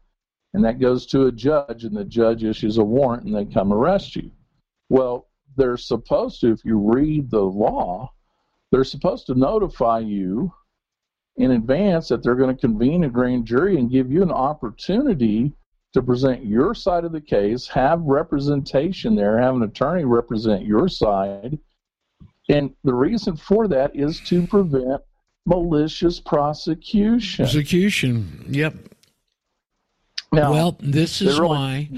and that goes to a judge, and the judge issues a warrant, and they come arrest you. Well, they're supposed to, if you read the law, they're supposed to notify you in advance that they're going to convene a grand jury and give you an opportunity to present your side of the case, have representation there, have an attorney represent your side. And the reason for that is to prevent malicious prosecution. Prosecution, Yep. Now, well, this is really- why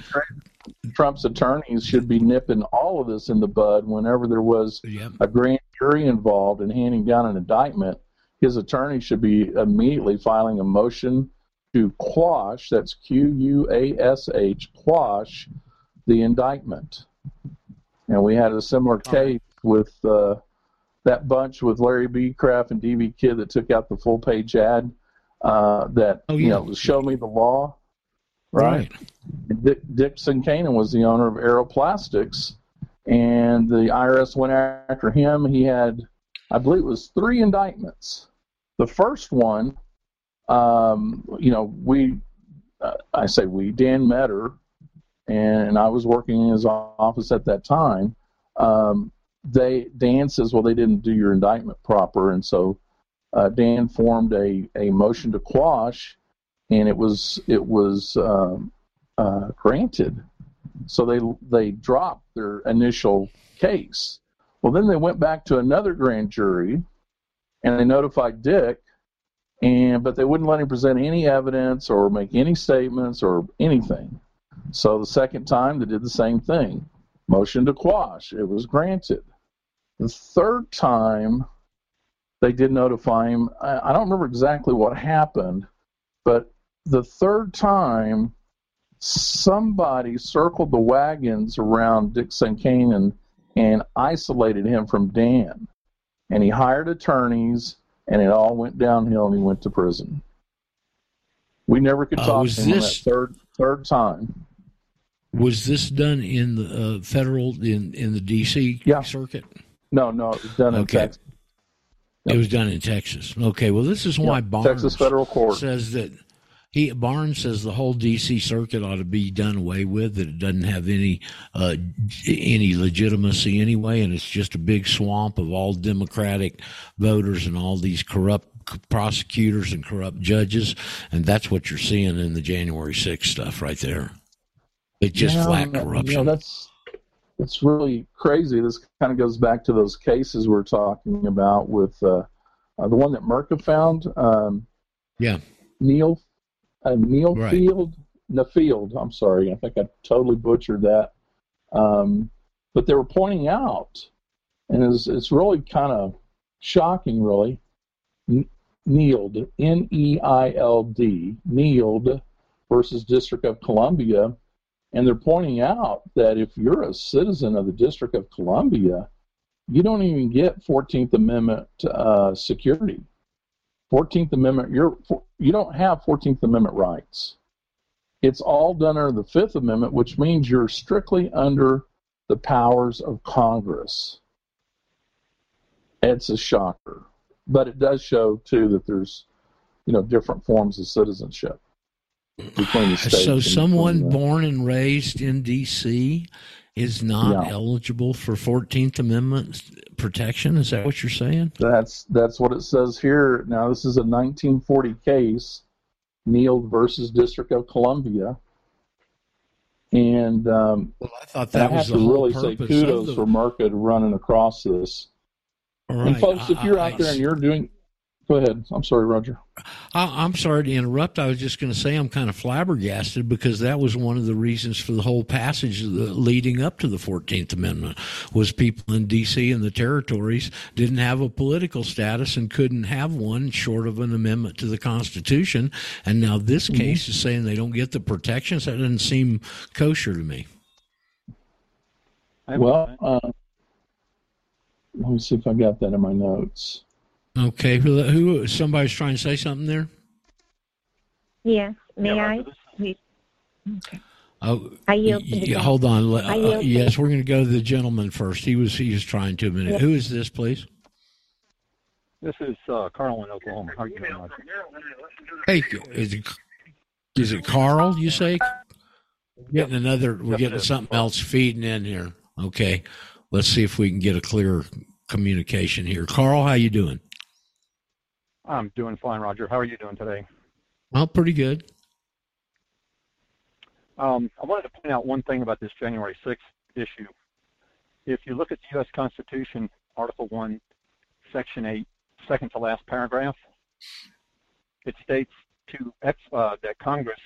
Trump's attorneys should be nipping all of this in the bud whenever there was a grand jury involved in handing down an indictment. His attorney should be immediately filing a motion to quash, that's Q U A S H, quash the indictment. And we had a similar case with uh, that bunch with Larry B. Kraft and DB Kid that took out the full page ad uh, that, Oh, you know, show me the law. Right. Dick, Dixon Canaan was the owner of Aeroplastics, and the IRS went after him. He had, I believe, it was three indictments. The first one, um, you know, we, uh, I say we, Dan Metter, and I was working in his office at that time. Um, they Dan says, well, they didn't do your indictment proper, and so uh, Dan formed a, a motion to quash, and it was it was um, uh, granted. So they they dropped their initial case. Well, then they went back to another grand jury, and they notified Dick, and but they wouldn't let him present any evidence or make any statements or anything. So the second time they did the same thing. Motion to quash. It was granted. The third time they did notify him. I, I don't remember exactly what happened, but the third time somebody circled the wagons around Dixon Canaan and isolated him from Dan. And he hired attorneys, and it all went downhill, and he went to prison. We never could Uh, talk was to him this- that third third time. was this done in the uh, federal in in the D.C. circuit? No, no, it was done in Okay. Texas. It was done in Texas. Okay, well, this is why Yeah, Barnes Texas federal court. says that he Barnes says the whole D.C. circuit ought to be done away with. That it doesn't have any uh, any legitimacy anyway, and it's just a big swamp of all Democratic voters and all these corrupt prosecutors and corrupt judges, and that's what you're seeing in the January 6th stuff right there. It's just Yeah, flat you know, corruption. that's it's really crazy. This kind of goes back to those cases we're talking about with uh, uh, the one that Merca found. Um, Yeah. Neil, uh, Neil Right. Field. I'm sorry, I think I totally butchered that. Um, but they were pointing out, and it's, it's really kind of shocking, really. N- Neild, N E I L D, Neild versus District of Columbia, and they're pointing out that if you're a citizen of the District of Columbia, you don't even get 14th Amendment uh, security. 14th Amendment, you're you don't have 14th Amendment rights. It's all done under the Fifth Amendment, which means you're strictly under the powers of Congress. It's a shocker, but it does show too that there's, you know, different forms of citizenship between the states. So someone born and raised in D.C. is not Yeah. eligible for Fourteenth Amendment protection. Is that what you're saying? That's that's what it says here. Now this is a 1940 case, Neal versus District of Columbia, and um, I thought that I was have to really say kudos the- for Merca running across this. And folks, if you're I- out there and you're doing, go ahead. I'm sorry, Roger. I, I'm sorry to interrupt. I was just going to say I'm kind of flabbergasted because that was one of the reasons for the whole passage the, leading up to the Fourteenth Amendment was people in D.C. and the territories didn't have a political status and couldn't have one short of an amendment to the Constitution. And now this case is saying they don't get the protections. That doesn't seem kosher to me. Well, uh, let me see if I got that in my notes. Okay, who, who somebody's trying to say something there? Yes. May Yeah, I? Roger, Please. Oh, I yield yeah, hold on. I uh, yield to yes, we're going to go to the gentleman first. He was he was trying to a minute. Yes. Who is this, please? This is uh, Carl in Oklahoma. How are you doing, Hey, is it is it Carl? You say? Getting another. We're Yep, getting something else feeding in here. Okay, let's see if we can get a clear communication here. Carl, how you doing? I'm doing fine, Roger. How are you doing today? Well, pretty good. Um, I wanted to point out one thing about this January 6th issue. If you look at the U.S. Constitution, Article 1, Section 8, second to last paragraph, it states to ex- uh, that Congress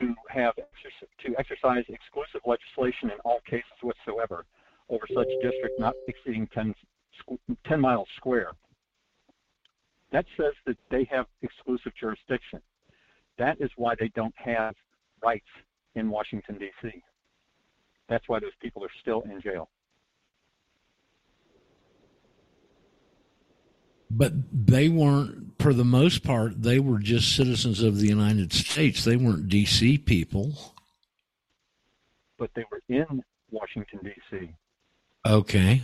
to have to exercise exclusive legislation in all cases whatsoever over such district not exceeding 10, squ- 10 miles square. That says that they have exclusive jurisdiction. That is why they don't have rights in Washington, D.C. That's why those people are still in jail. But they weren't, for the most part, they were just citizens of the United States. They weren't D.C. people. But they were in Washington, D.C. Okay.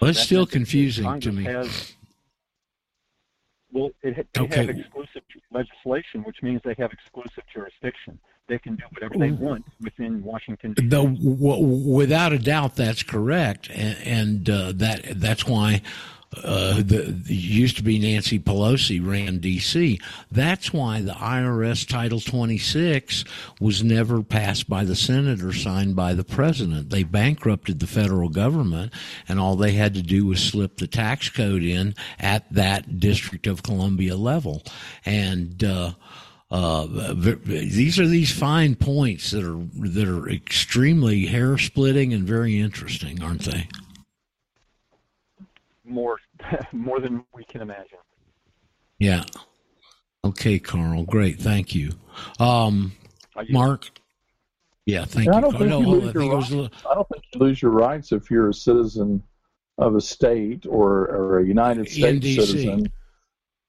Well, it's still confusing to me. Has, well, it, they Okay. have exclusive legislation, which means they have exclusive jurisdiction. They can do whatever they want within Washington, D.C. The, w- without a doubt, that's correct, and, and uh, that that's why uh, the, used to be Nancy Pelosi ran D.C. That's why the IRS Title 26 was never passed by the Senate or signed by the president. They bankrupted the federal government, and all they had to do was slip the tax code in at that District of Columbia level, and. Uh, uh, these are these fine points that are that are extremely hair splitting and very interesting, aren't they? More more than we can imagine. Yeah. Okay, Carl. Great. Thank you. Um, Mark. Yeah. Thank I you. don't Carl. think No, you hold lose I your it was a rights. little- I don't think you lose your rights if you're a citizen of a state or, or a United States DC. citizen.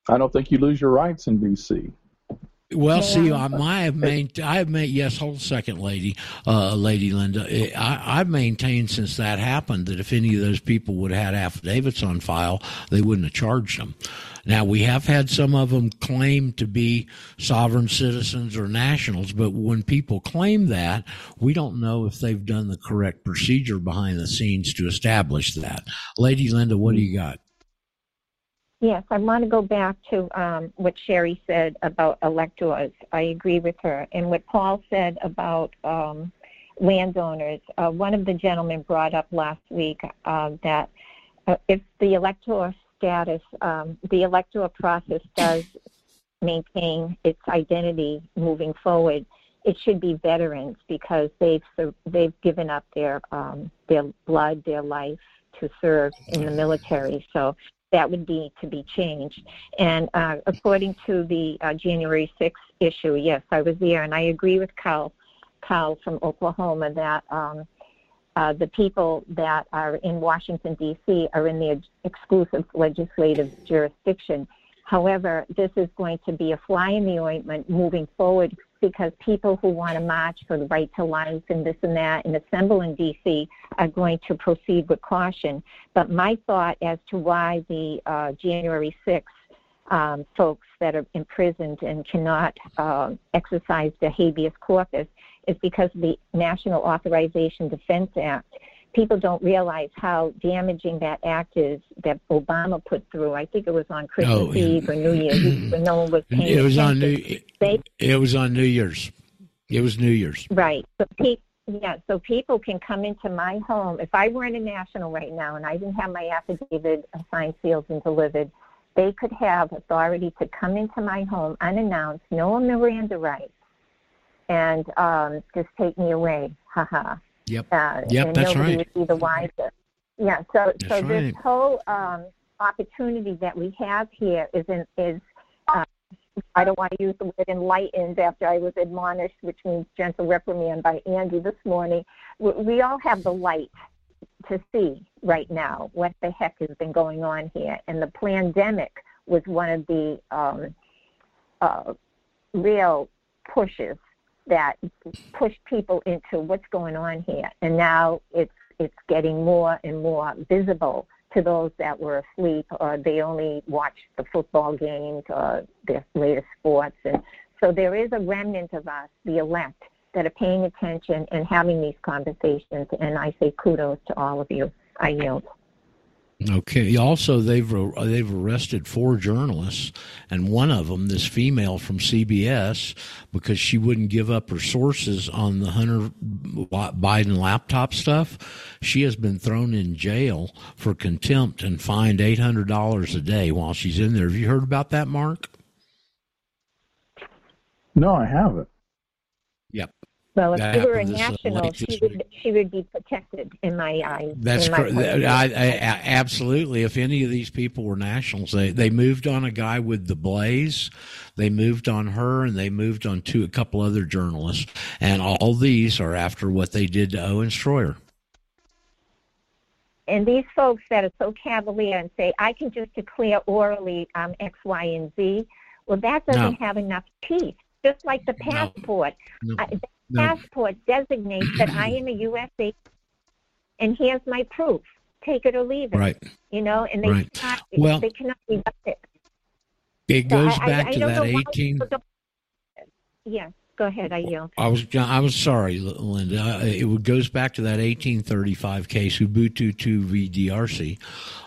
I don't think you lose your rights in D.C. Well, see, I, I have main, I have made yes. Hold a second, lady, uh, lady Linda. I, I've maintained since that happened that if any of those people would have had affidavits on file, they wouldn't have charged them. Now we have had some of them claim to be sovereign citizens or nationals, but when people claim that, we don't know if they've done the correct procedure behind the scenes to establish that. Lady Linda, what do you got? Yes, I want to go back to um, what Sherry said about electors. I agree with her. And what Paul said about um, landowners. Uh, one of the gentlemen brought up last week uh, that uh, if the elector status. Um, the electoral process does maintain its identity moving forward. It should be veterans because they've they've given up their um, their blood, their life to serve in the military. So that would need to be changed. And uh, according to the uh, January 6th issue, yes, I was there, and I agree with Carl, Carl from Oklahoma that um, uh, the people that are in Washington, D.C. are in the exclusive legislative jurisdiction. However, this is going to be a fly in the ointment moving forward because people who want to march for the right to life and this and that and assemble in D.C. are going to proceed with caution. But my thought as to why the uh, January 6th um, folks that are imprisoned and cannot uh, exercise the habeas corpus is because the National Authorization Defense Act. People don't realize how damaging that act is that Obama put through. I think it was on Christmas Oh, yeah. Eve or New Year's when no one was paying It was on attention. New. They It was on New Year's. It was New Year's. Right. So pe- yeah, so people can come into my home. If I were in a national right now and I didn't have my affidavit signed, sealed, and delivered, they could have authority to come into my home unannounced, no Miranda rights, and um, just take me away. Haha. Yep. Uh, Yep, and that's nobody right. would be the wiser. Yeah. So so That's this whole um, opportunity that we have here is in, is uh, I don't want to use the word enlightened after I was admonished, which means gentle reprimand by Andy this morning. We, we all have the light to see right now what the heck has been going on here. And the pandemic was one of the um, uh, real pushes that pushed people into what's going on here. And now it's it's getting more and more visible to those that were asleep or they only watched the football games or their latest sports. And so there is a remnant of us, the elect, that are paying attention and having these conversations. And I say kudos to all of you. I yield. Okay. Also, they've uh, they've arrested four journalists, and one of them, this female from CBS, because she wouldn't give up her sources on the Hunter Biden laptop stuff. She has been thrown in jail for contempt and fined eight hundred dollars a day while she's in there. Have you heard about that, Mark? No, I haven't. Well, if That she were a national, she would, she would be protected in my eyes. That's my point. I, I, I, absolutely. If any of these people were nationals, they they moved on a guy with the Blaze, they moved on her, and they moved on to a couple other journalists, and all these are after what they did to Owen Shroyer. and these folks that are so cavalier and say, I can just declare orally um, X, Y, and Z, well, that doesn't No. have enough teeth. Just like the passport. No. No. Passport designates that I am a U.S. citizen, and here's my proof. Take it or leave it. Right. You know, and they Right. cannot, Well- they cannot revoke it. It So goes I- I- back I to that eighteen. Yeah, go ahead. I yield. I was I was sorry, Linda. Uh, It goes back to that 1835 case, Ubuntu 2 v. DRC,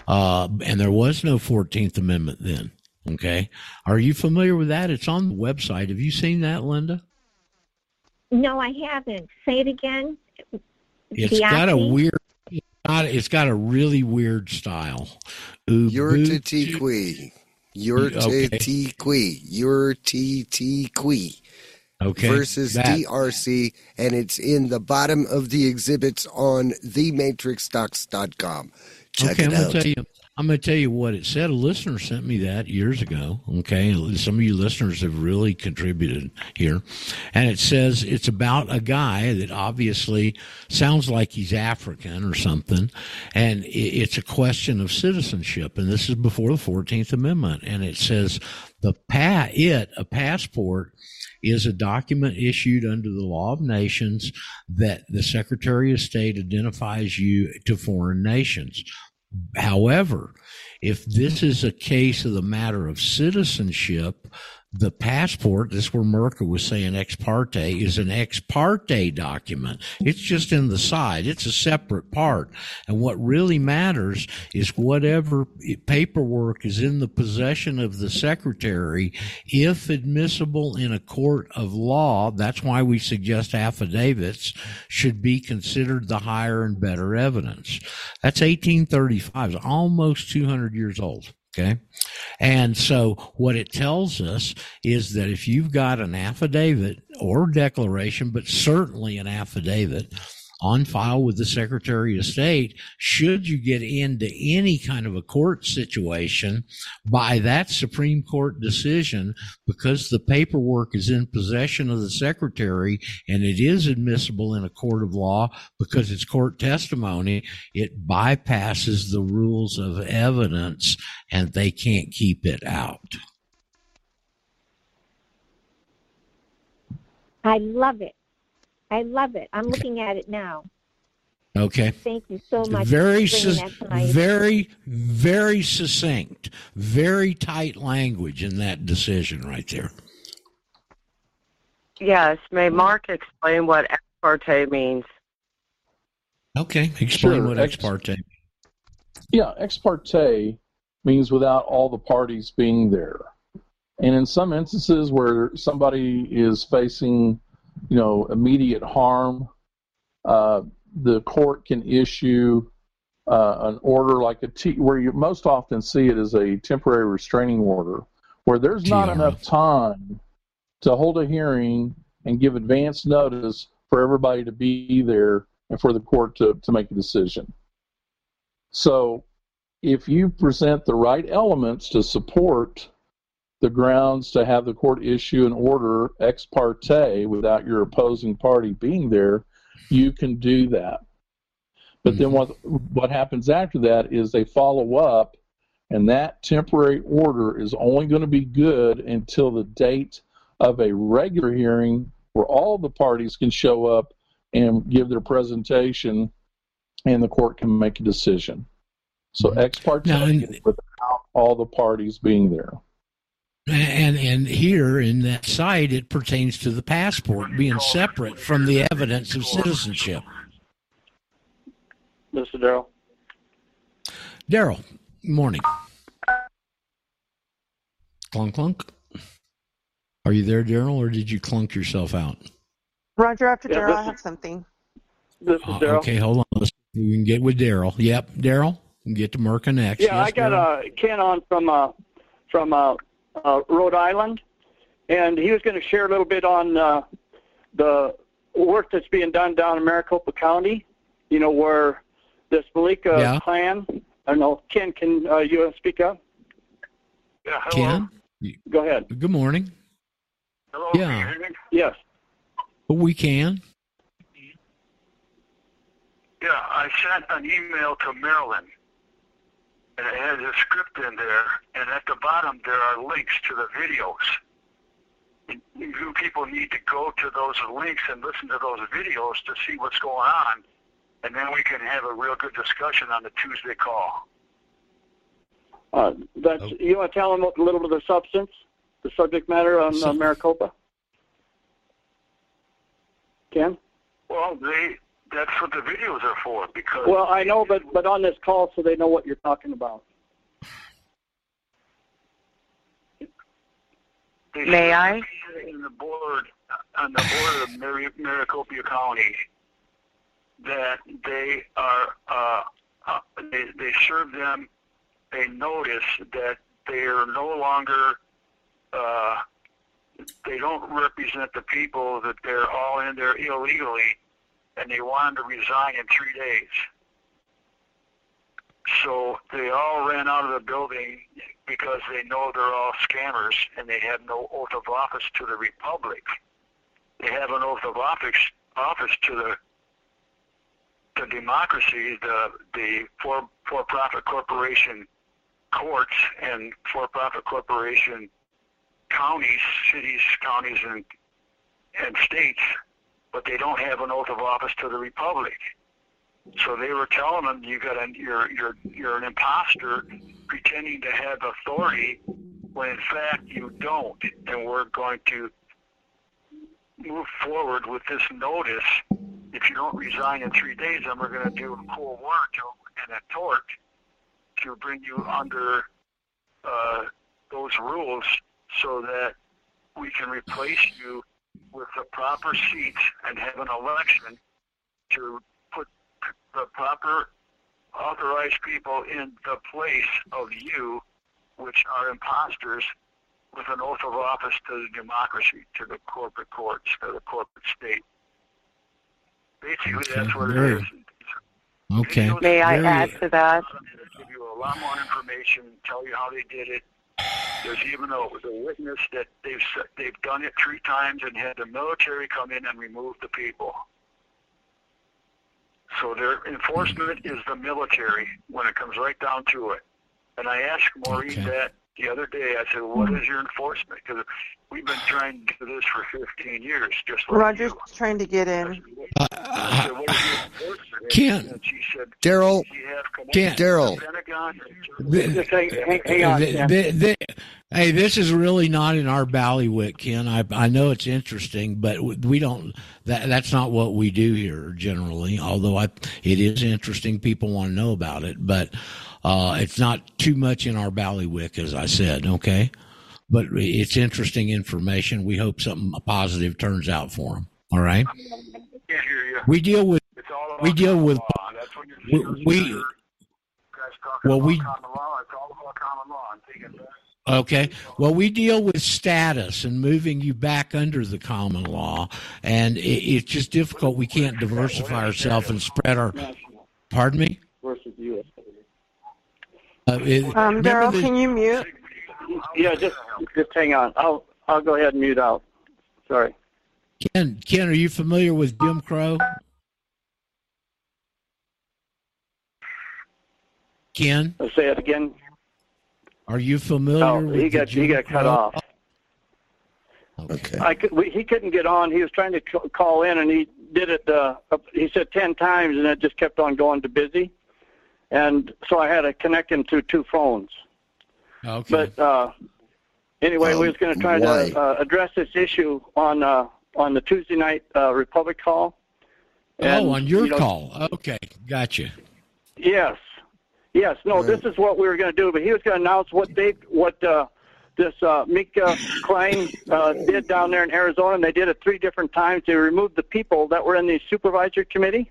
uh, and there was no 14th Amendment then. Okay, are you familiar with that? It's on the website. Have you seen that, Linda? No, I haven't. Say it again. It's got a DRC? weird. It's got, it's got a really weird style. Ubuntu- Urtetiqui. Mm, okay. Urtetiqui. Urtetiqui. Okay, Versus that. DRC, and it's in the bottom of the exhibits on thematrixdocs.com. Check okay, it I'm gonna out. tell you. I'm going to tell you what it said. A listener sent me that years ago. Okay, some of you listeners have really contributed here, and it says it's about a guy that obviously sounds like he's African or something, and it's a question of citizenship. And this is before the Fourteenth Amendment, and it says the pa it a passport is a document issued under the law of nations that the Secretary of State identifies you to foreign nations. However, if this is a case of the matter of citizenship, the passport, this is where Merca was saying ex parte, is an ex parte document. It's just in the side. It's a separate part. And what really matters is whatever paperwork is in the possession of the secretary, if admissible in a court of law, that's why we suggest affidavits should be considered the higher and better evidence. That's 1835, it's almost 200 years old. Okay. And so what it tells us is that if you've got an affidavit or declaration, but certainly an affidavit on file with the Secretary of State, should you get into any kind of a court situation by that Supreme Court decision, because the paperwork is in possession of the Secretary and it is admissible in a court of law because it's court testimony, it bypasses the rules of evidence and they can't keep it out. I love it. I love it. I'm looking at it now. Okay. Thank you so much. Very, for bringing sus- that to my very, very succinct, very tight language in that decision right there. Yes, may Mark explain what ex parte means? Okay, explain Sure, what ex- ex parte. Yeah, ex parte means without all the parties being there. And in some instances where somebody is facing, you know, immediate harm, uh, the court can issue uh, an order like a T, where you most often see it as a temporary restraining order, where there's not TRO. enough time to hold a hearing and give advance notice for everybody to be there and for the court to, to make a decision. So if you present the right elements to support the grounds to have the court issue an order ex parte without your opposing party being there, you can do that. But then mm-hmm. what what happens after that is they follow up and that temporary order is only going to be good until the date of a regular hearing where all the parties can show up and give their presentation and the court can make a decision. So mm-hmm. ex parte Now, without all the parties being there. And and here in that site, it pertains to the passport being separate from the evidence of citizenship. mr is Daryl. Daryl, morning. Clunk clunk. Are you there, Daryl, or did you clunk yourself out? Roger, after Yeah, Daryl, I have something. This is Uh, Daryl. okay, hold on. Let's, we can get with Daryl. Yep, Daryl. Get to Merca next. Yeah, Yes, I got Daryl? uh, Ken on from uh, from uh, uh, Rhode Island, and he was going to share a little bit on uh, the work that's being done down in Maricopa County. You know where this Malika Yeah. clan. I don't know. Ken, can uh, you speak up? Yeah, Ken. Go ahead. Good morning. Hello, Yeah. can you hear me? Yes. But we can. Yeah, I sent an email to Marilyn, and it has a script in there, and at the bottom there are links to the videos. And You people need to go to those links and listen to those videos to see what's going on, and then we can have a real good discussion on the Tuesday call. Uh, that's you want to tell them a little bit of the substance, the subject matter on uh, Maricopa. Ken. Well, they that's what the videos are for because Well, I know, but but on this call, so they know what you're talking about. May I? In the board, on the board of Mari- Maricopa County, that they are, uh, uh, they, they serve them a notice that they are no longer, uh, they don't represent the people, that they're all in there illegally, and they want them to resign in three days. So they all ran out of the building because they know they're all scammers and they have no oath of office to the republic. They have an oath of office office to the to democracy, the the for for profit corporation courts and for profit corporation counties, cities, counties and and states, but they don't have an oath of office to the republic. So they were telling them you got you're you're you're an imposter pretending to have authority when in fact you don't, and we're going to move forward with this notice. If you don't resign in three days, then we're going to do a quo warranto and a tort to bring you under uh, those rules so that we can replace you with the proper seats and have an election to put the proper authorized people in the place of you which are imposters with an oath of office to the democracy, to the corporate courts, to the corporate state. Basically, Okay, that's what very- it is. Okay. May I Very- add to that? give you a lot more information, tell you how they did it. There's even a, a witness that they've they've done it three times and had the military come in and remove the people. So their enforcement is the military when it comes right down to it. And I asked Maureen Okay. that the other day. I said, "What mm-hmm. is your enforcement?" Because we've been trying to do this for 15 years, just like Roger's you. trying to get in. I said, "What is your enforcement?" Ken. And she said, Daryl. Ken. Daryl. the Pentagon." Th- hang, hang, hang on. th- Ken. th- th- hey, this is really not in our bailiwick, Ken. I I know it's interesting, but we don't. That that's not what we do here generally. Although I, it is interesting. People want to know about it, but uh, it's not too much in our bailiwick, as I said. Okay, but it's interesting information. We hope something positive turns out for them. All right. Can't hear you. We deal with It's all about we deal with law. That's when you're we, we well we common law. It's all about common law. I'm taking that. Okay. Well, we deal with status and moving you back under the common law, and it, it's just difficult. We can't diversify ourselves and spread our. Pardon me. versus U.S. Uh, it- Um, Daryl, the- can you mute? Yeah, just just hang on. I'll I'll go ahead and mute out. Sorry. Ken, Ken, are you familiar with Jim Crow? Ken, I'll say it again. are you familiar Oh, with he the got he Jim got cut off. Okay. I could, we, he couldn't get on. He was trying to call in, and he did it. Uh, he said ten times, and it just kept on going to busy. And so I had to connect him to two phones. Okay. But uh, anyway, we Um, was going to try why? to uh, address this issue on uh, on the Tuesday night uh, Republic call. And, oh, on your you know, call. Okay, gotcha. Yes, yes. No, this is what we were going to do. But he was going to announce what they what uh, this uh, Mika Klein uh, did down there in Arizona, and they did it three different times. They removed the people that were in the supervisory committee,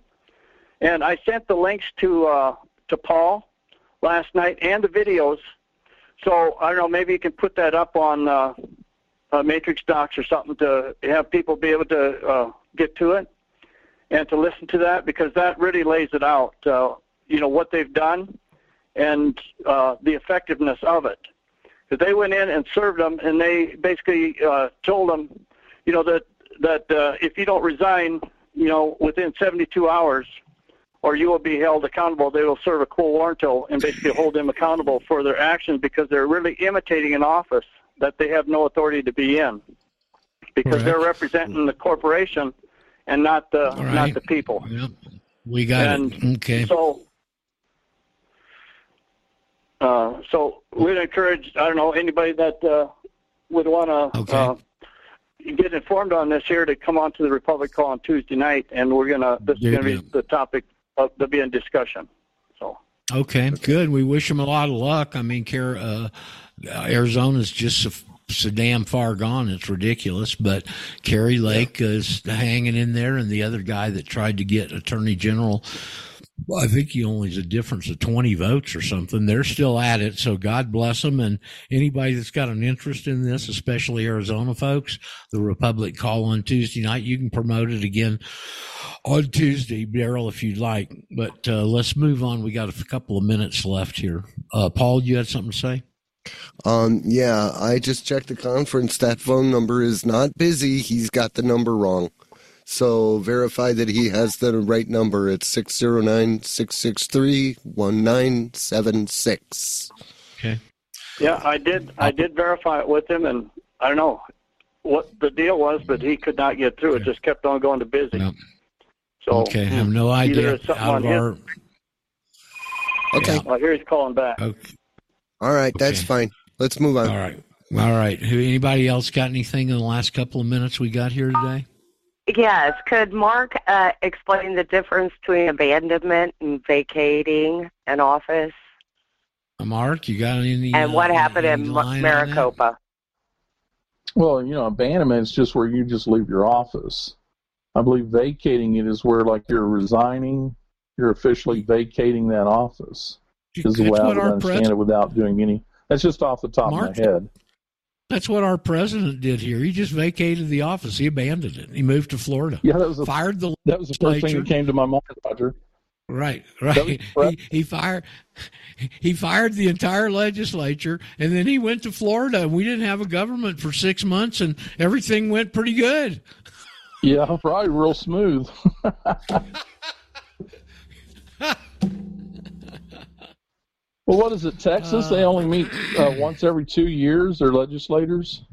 and I sent the links to uh, to Paul last night and the videos. So I don't know. Maybe you can put that up on uh, uh, Matrix Docs or something to have people be able to uh, get to it and to listen to that because that really lays it out. Uh, you know what they've done and uh, the effectiveness of it. Because they went in and served them, and they basically uh, told them, you know, that that uh, if you don't resign, you know, within 72 hours, or you will be held accountable. They will serve a quo warranto and basically hold them accountable for their actions because they're really imitating an office that they have no authority to be in, because they're representing the corporation and not the right. not the people. Yep. We got And it. Okay. So, uh, so we'd encourage, I don't know, anybody that uh, would want to Okay. uh, get informed on this here to come on to the Republic Call on Tuesday night, and we're gonna this is gonna be the topic of to be in discussion. So Okay, good. We wish them a lot of luck. I mean, Car- uh, Arizona's just so, so damn far gone. It's ridiculous. But Kari Lake is hanging in there, and the other guy that tried to get Attorney General, I think he only has a difference of 20 votes or something. They're still at it. So God bless them. And anybody that's got an interest in this, especially Arizona folks, the Republic call on Tuesday night, you can promote it again on Tuesday, Daryl, if you'd like. But uh, let's move on. We got a couple of minutes left here. Uh, Paul, you had something to say? Um, yeah, I just checked the conference. That phone number is not busy. He's got the number wrong. So verify that he has the right number. It's 609 663 1976. Okay. yeah, I did I did verify it with him, and I don't know what the deal was, but he could not get through. It just kept on going to busy. So okay, I have hmm, no idea. Out of our, Okay. Well, here he's calling back. Okay. All right, that's fine. Let's move on. All right. All right. Who? Anybody else got anything in the last couple of minutes we got here today? Yes. Could Mark uh, explain the difference between abandonment and vacating an office, Uh, Mark, you got any? and what uh, happened in line on that? Maricopa? Well, you know, abandonment is just where you just leave your office. I believe vacating it is where, like, you're resigning, you're officially vacating that office. Is the That's way I what would our understand pres- it without doing any That's just off the top Mark- of my head. That's what our president did here. He just vacated the office. He abandoned it. He moved to Florida. Yeah, that was the, fired the that was the first thing that came to my mind, Roger. Right, right. He, he fired he fired the entire legislature, and then he went to Florida. and We didn't have a government for six months, and everything went pretty good. Yeah, probably real smooth. well, what is it, Texas? they only meet uh, once every two years, their legislators?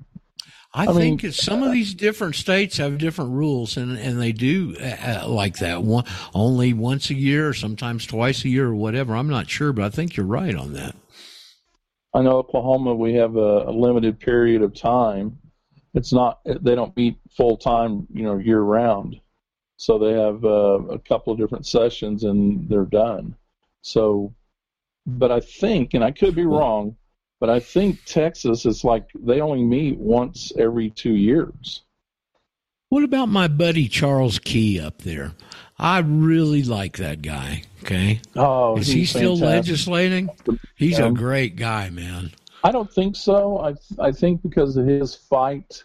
I, I think that some of these different states have different rules, and and they do uh, uh, like that. One only once a year, or sometimes twice a year, or whatever. I'm not sure, but I think you're right on that. I know Oklahoma, we have a, a limited period of time. It's not, they don't meet full time, you know, year round. So they have uh, a couple of different sessions and they're done. So, but I think, and I could be wrong, but I think Texas is like they only meet once every two years. What about my buddy Charles Key up there? I really like that guy. Okay, Oh, is he still fantastic. legislating? He's a Um, great guy, man. I don't think so. I I think because of his fight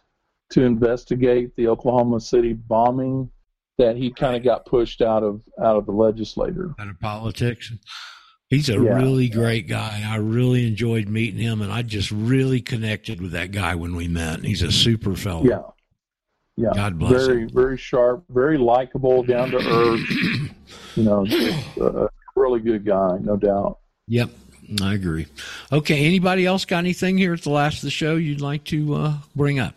to investigate the Oklahoma City bombing, that he kind of got pushed out of out of the legislature. Out of politics. He's a Yeah. really great guy. I really enjoyed meeting him, and I just really connected with that guy when we met. He's a super fellow. Yeah, yeah. God bless very very sharp, very likable, down to earth. you know, just a a really good guy, no doubt. Yep, I agree. Okay, anybody else got anything here at the last of the show you'd like to uh, bring up?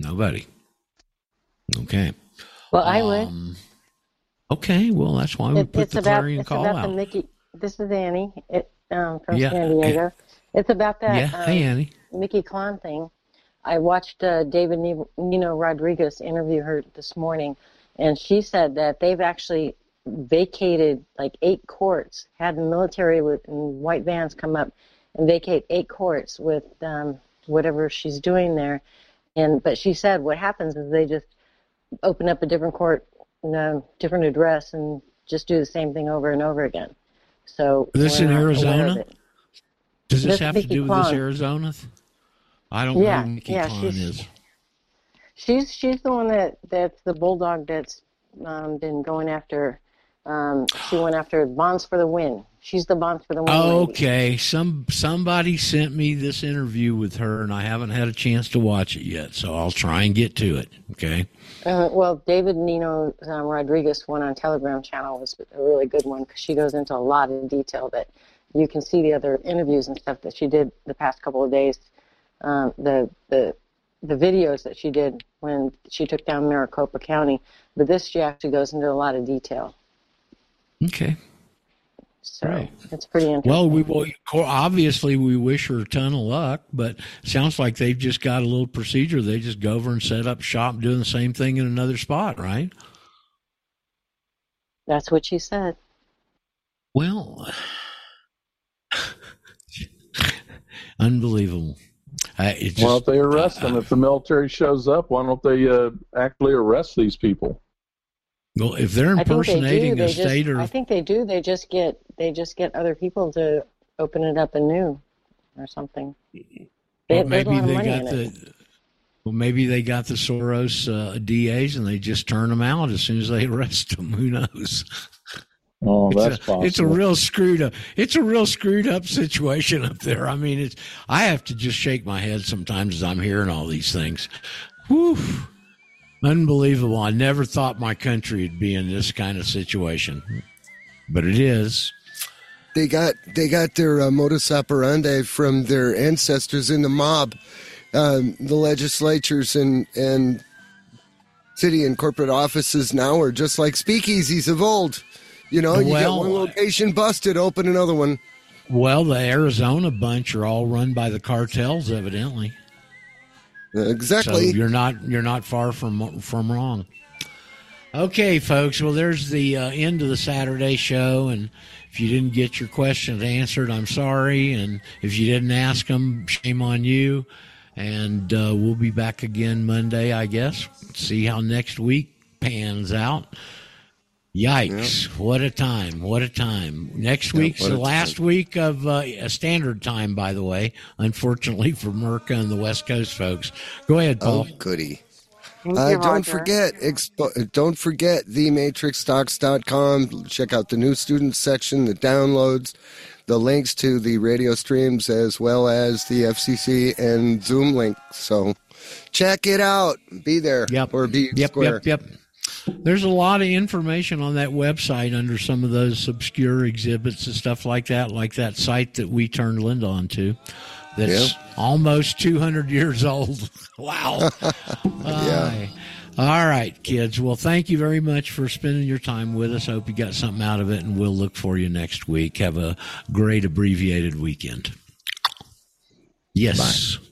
Nobody. Okay. Well, I would. Um, okay, well, that's why we It, put the about clarion it's call about out. the Mickey. This is Annie it, um, from Yeah, San Diego. It's about that Yeah, um, hey, Annie. Mickey Klon thing. I watched uh, David Nino Rodriguez interview her this morning, and she said that they've actually vacated like eight courts, had the military with white vans come up and vacate eight courts with um, whatever she's doing there. And but she said what happens is they just open up a different court, no different address, and just do the same thing over and over again. So This in not aware of Arizona? Does this This have to do with this Klon. Arizona? I don't Yeah, know who Mickey yeah, Klon she's- is. She's she's the one that that's the bulldog that's um, been going after. Um, she went after Bonds for the Win. She's the Bonds for the lady. Okay, some somebody sent me this interview with her, and I haven't had a chance to watch it yet, so I'll try and get to it. Okay. Uh, well, David Nino um, Rodriguez one on Telegram channel was a really good one because she goes into a lot of detail that you can see the other interviews and stuff that she did the past couple of days. Um, the the the videos that she did when she took down Maricopa County, but this she actually goes into a lot of detail. Okay. So Right. it's pretty interesting. Well, we will obviously we wish her a ton of luck, but sounds like they've just got a little procedure. They just go over and set up shop, doing the same thing in another spot, right? That's what she said. Well, unbelievable. Uh, it's well, if they arrest them, if the military shows up, why don't they uh, actually arrest these people? Well, if they're I think they do. impersonating They a just, state or I think they do. They just get they just get other people to open it up anew or something. They, Well, there's a maybe lot of they money got in it. the. Well, maybe they got the Soros uh, DAs and they just turn them out as soon as they arrest them. Who knows? Oh, It's that's a, possible. It's a real screwed up. It's a real screwed up situation up there. I mean, it's. I have to just shake my head sometimes as I'm hearing all these things. Whew. Unbelievable. I never thought my country would be in this kind of situation, but it is. They got they got their uh, modus operandi from their ancestors in the mob. Um, the legislatures and and city and corporate offices now are just like speakeasies of old. You know, you Well- get one location busted, open another one. Well, the Arizona bunch are all run by the cartels, evidently. Exactly. So you're not you're not far from from wrong. Okay, folks. Well, there's the uh, end of the Saturday show, and if you didn't get your questions answered, I'm sorry, and if you didn't ask them, shame on you. And uh, we'll be back again Monday, I guess. See how next week pans out. Yikes! What a time! What a time! Next Yeah, week's what the a last week of uh, a standard time, by the way. Unfortunately for Merca and the West Coast folks. Go ahead, Paul. Oh, goody. Uh, you, don't forget, expo- don't forget thematrixdocs.com. Check out the new student section, the downloads, the links to the radio streams, as well as the FCC and Zoom link. So check it out. Be there. Yep. Or be Yep, square. yep, yep. There's a lot of information on that website under some of those obscure exhibits and stuff like that, like that site that we turned Linda onto. That's almost 200 years old. wow. Yeah. All right, kids. Well, thank you very much for spending your time with us. I hope you got something out of it, and we'll look for you next week. Have a great abbreviated weekend. Yes.